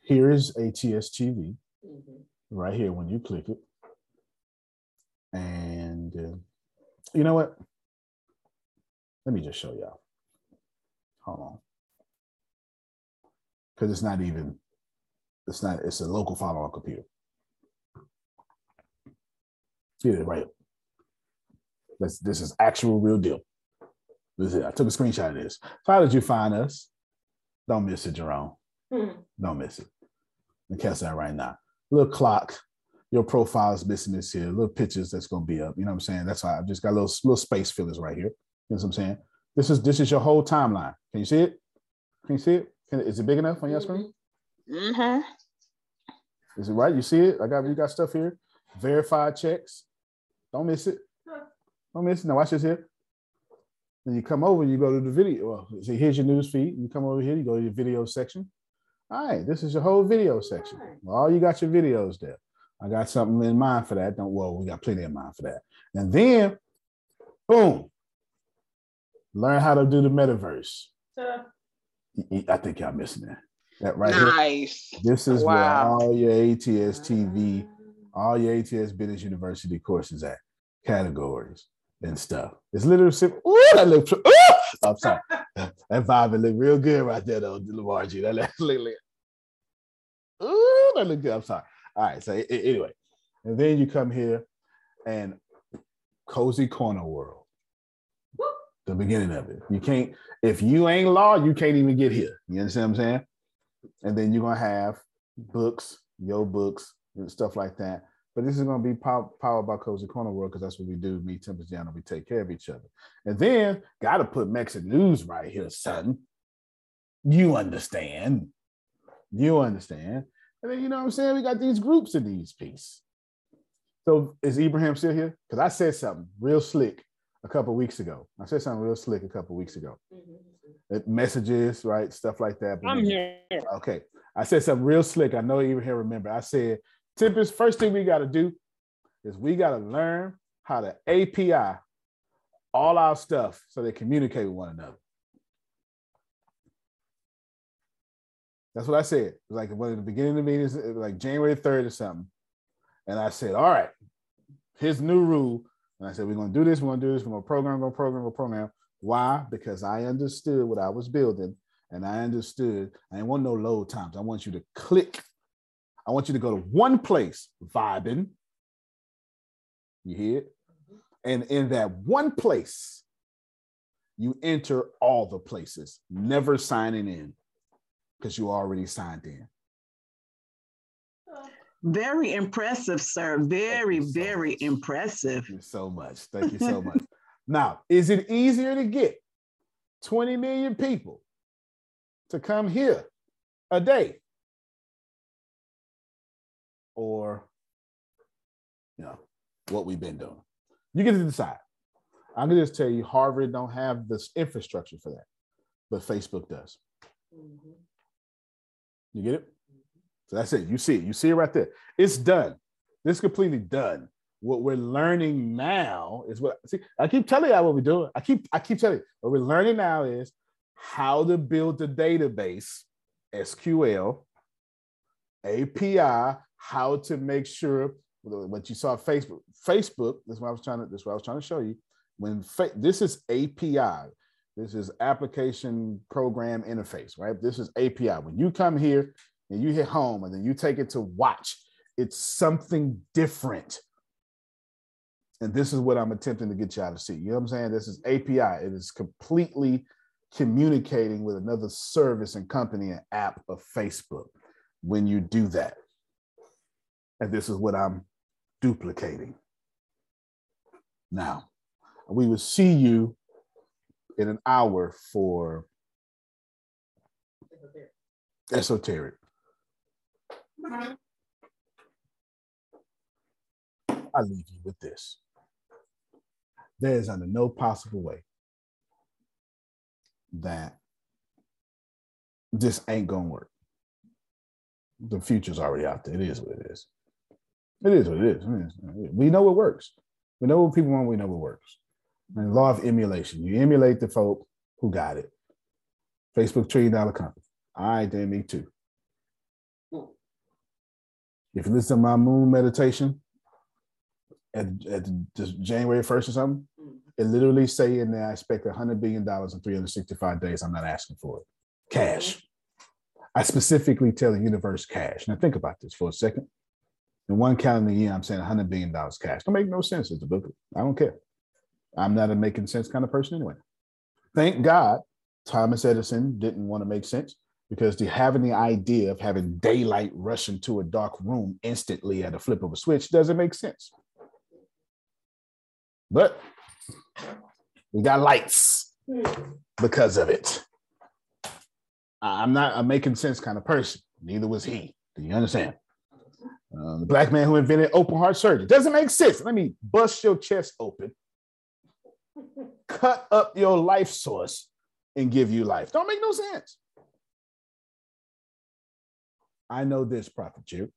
here is ATS TV. Mm-hmm right here when you click it. And uh, you know what? Let me just show y'all. Hold on. Because it's not even, it's not, it's a local file on computer. See it right. This, this is actual real deal. This is, I took a screenshot of this. So how did you find us? Don't miss it, Jerome. Mm-hmm. Don't miss it. And catch that right now little clock. Your profile is missing this here, little pictures that's gonna be up. You know what I'm saying? That's why I've just got little little space fillers right here. You know what I'm saying? This is this is your whole timeline. Can you see it? Can you see it? Can, is it big enough on your screen? Mm-hmm. Is it right? You see it? I got you got stuff here. Verified checks. Don't miss it. Don't miss it. Now watch this here. Then you come over you go to the video. Well, see, here's your news feed. You come over here, you go to your video section. All right, this is your whole video section. Well, you got your videos there. I got something in mind for that. Don't well, we got plenty in mind for that. And then, boom, learn how to do the metaverse. I think y'all missing that. That right nice. here. This is wow. where all your ATS TV, all your ATS Business University courses at, categories and stuff. It's literally simple. Ooh, that looks. Ooh! I'm sorry. that vibe look real good right there, though, Lamar G. That look, look, Ooh, that look good. I'm sorry. All right. So anyway, and then you come here and cozy corner world. The beginning of it. You can't, if you ain't law, you can't even get here. You understand what I'm saying? And then you're gonna have books, your books, and stuff like that. But this is going to be pow- powered by Cozy Corner World because that's what we do. Me, Tempest Jana, we take care of each other. And then got to put Mexit news right here, son. You understand. You understand. And then, you know what I'm saying? We got these groups in these pieces. So is Ibrahim still here? Because I said something real slick a couple weeks ago. I said something real slick a couple weeks ago. Mm-hmm. Messages, right? Stuff like that. I'm here. Okay. I said something real slick. I know Ibrahim remember. I said Tempest, first thing we got to do is we got to learn how to API all our stuff so they communicate with one another. That's what I said. Like when the beginning of the meetings, like January 3rd or something. And I said, all right, the new rule. And I said, we're gonna do this, we're gonna do this, we're gonna program, go program, go program. Why? Because I understood what I was building and I understood I didn't want no load times. I want you to click. I want you to go to one place, vibing. You hear it? Mm-hmm. And in that one place, you enter all the places, never signing in because you already signed in. Very impressive, sir. Very, very much. impressive. Thank you so much. Thank you so *laughs* much. now, is it easier to get 20 million people to come here a day? Or, you know, what we've been doing? You get to decide. I'm gonna just tell you, Harvard don't have this infrastructure for that, but Facebook does. Mm-hmm. You get it? So that's it. You see it. You see it right there. It's done. It's completely done. What we're learning now is what see. I keep telling you what we're doing. I keep I keep telling you what we're learning now is how to build the database, SQL, API, how to make sure what you saw Facebook. Facebook. That's what I was trying to. That's what I was trying to show you. When fa- this is API, this is application program interface, right? This is API. When you come here and you hit home and then you take it to watch, it's something different. And this is what I'm attempting to get y'all to see. You know what I'm saying? This is API. It is completely communicating with another service and company and app of Facebook when you do that. And this is what I'm duplicating. Now, we will see you in an hour for esoteric. I leave you with this. There is under no possible way that this ain't gonna work. The future's already out there. It is what it is. It is what it is. We know it works. We know what people want. We know what works. And law of emulation. You emulate the folk who got it. Facebook trillion dollar company. All right, then me too. If you listen to my moon meditation at, at January 1st or something, it literally say in there, I expect $100 billion in 365 days. I'm not asking for it. Cash. Mm-hmm. I specifically tell the universe cash. Now think about this for a second. In one calendar year, I'm saying $100 billion cash. Don't make no sense as a book. I don't care. I'm not a making sense kind of person anyway. Thank God Thomas Edison didn't want to make sense because the, having the idea of having daylight rush into a dark room instantly at a flip of a switch doesn't make sense. But we got lights because of it. I'm not a making sense kind of person. Neither was he. Do you understand? Uh, the black man who invented open heart surgery doesn't make sense. Let me bust your chest open cut up your life source and give you life. Don't make no sense. I know this, Prophet Jew.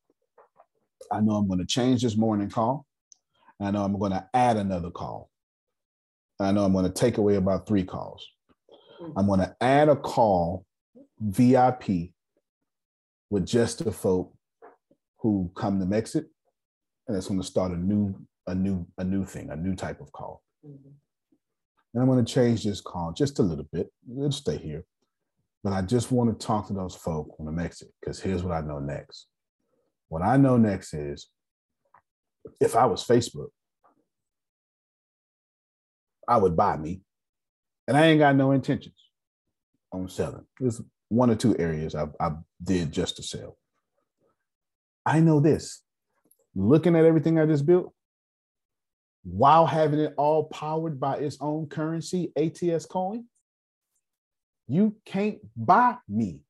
I know I'm going to change this morning call. I know I'm going to add another call. I know I'm going to take away about three calls. I'm going to add a call VIP with just the folk who come to Mexit, and it's going to start a new, a new, a new thing, a new type of call. Mm-hmm. And I'm going to change this call just a little bit. It'll stay here. But I just want to talk to those folk on the exit because here's what I know next. What I know next is if I was Facebook, I would buy me. And I ain't got no intentions on selling. There's one or two areas I, I did just to sell. I know this. Looking at everything I just built, while having it all powered by its own currency, ATS coin, you can't buy me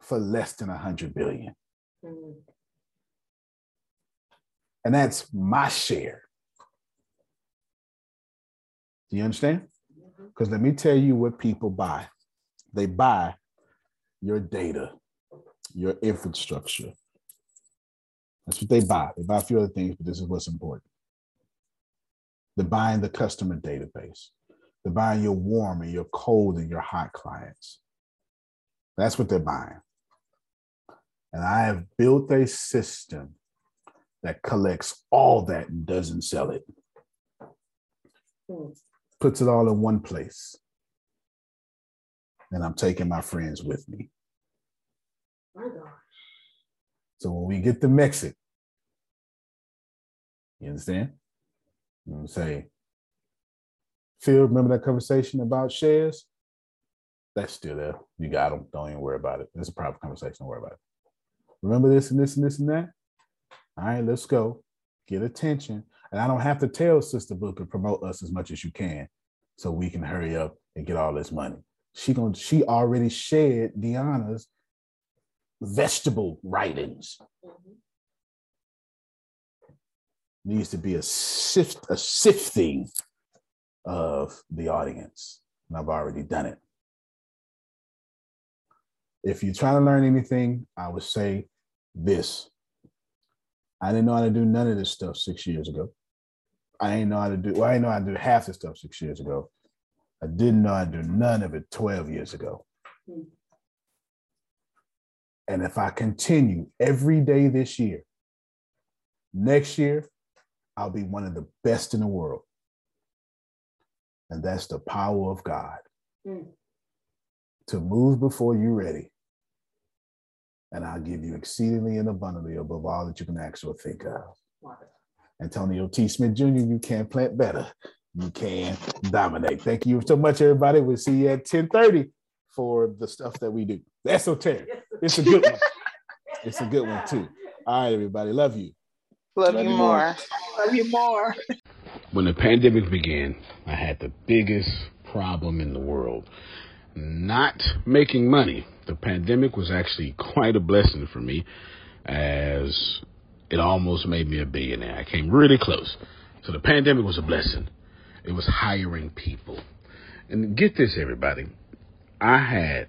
for less than a hundred billion. Mm. And that's my share. Do you understand? Because mm-hmm. let me tell you what people buy. They buy your data, your infrastructure. That's what they buy. They buy a few other things, but this is what's important. They're buying the customer database. They're buying your warm and your cold and your hot clients. That's what they're buying. And I have built a system that collects all that and doesn't sell it. Puts it all in one place. and I'm taking my friends with me. My God. So when we get to Mexico, you understand? I'm gonna say, Phil, remember that conversation about shares? That's still there. You got them. Don't even worry about it. It's a private conversation. Don't worry about it. Remember this and this and this and that? All right, let's go. Get attention. And I don't have to tell Sister Booker to promote us as much as you can so we can hurry up and get all this money. She going she already shared Deanna's vegetable writings. Mm-hmm. Needs to be a sift, a sifting of the audience. And I've already done it. If you're trying to learn anything, I would say this. I didn't know how to do none of this stuff six years ago. I didn't know how to do, well, I didn't know how to do half the stuff six years ago. I didn't know how to do none of it 12 years ago. Mm-hmm. And if I continue every day this year, next year, I'll be one of the best in the world. And that's the power of God hmm. to move before you're ready. And I'll give you exceedingly and abundantly above all that you can or think of. Antonio T. Smith Jr., you can plant better. You can dominate. Thank you so much, everybody. We'll see you at 1030 for the stuff that we do. That's Esoteric. It's a good one. *laughs* It's a good one, too. All right, everybody. Love you. Love, you more. Love you more. When the pandemic began, I had the biggest problem in the world not making money. The pandemic was actually quite a blessing for me as it almost made me a billionaire. I came really close. So the pandemic was a blessing. It was hiring people. And get this, everybody. I had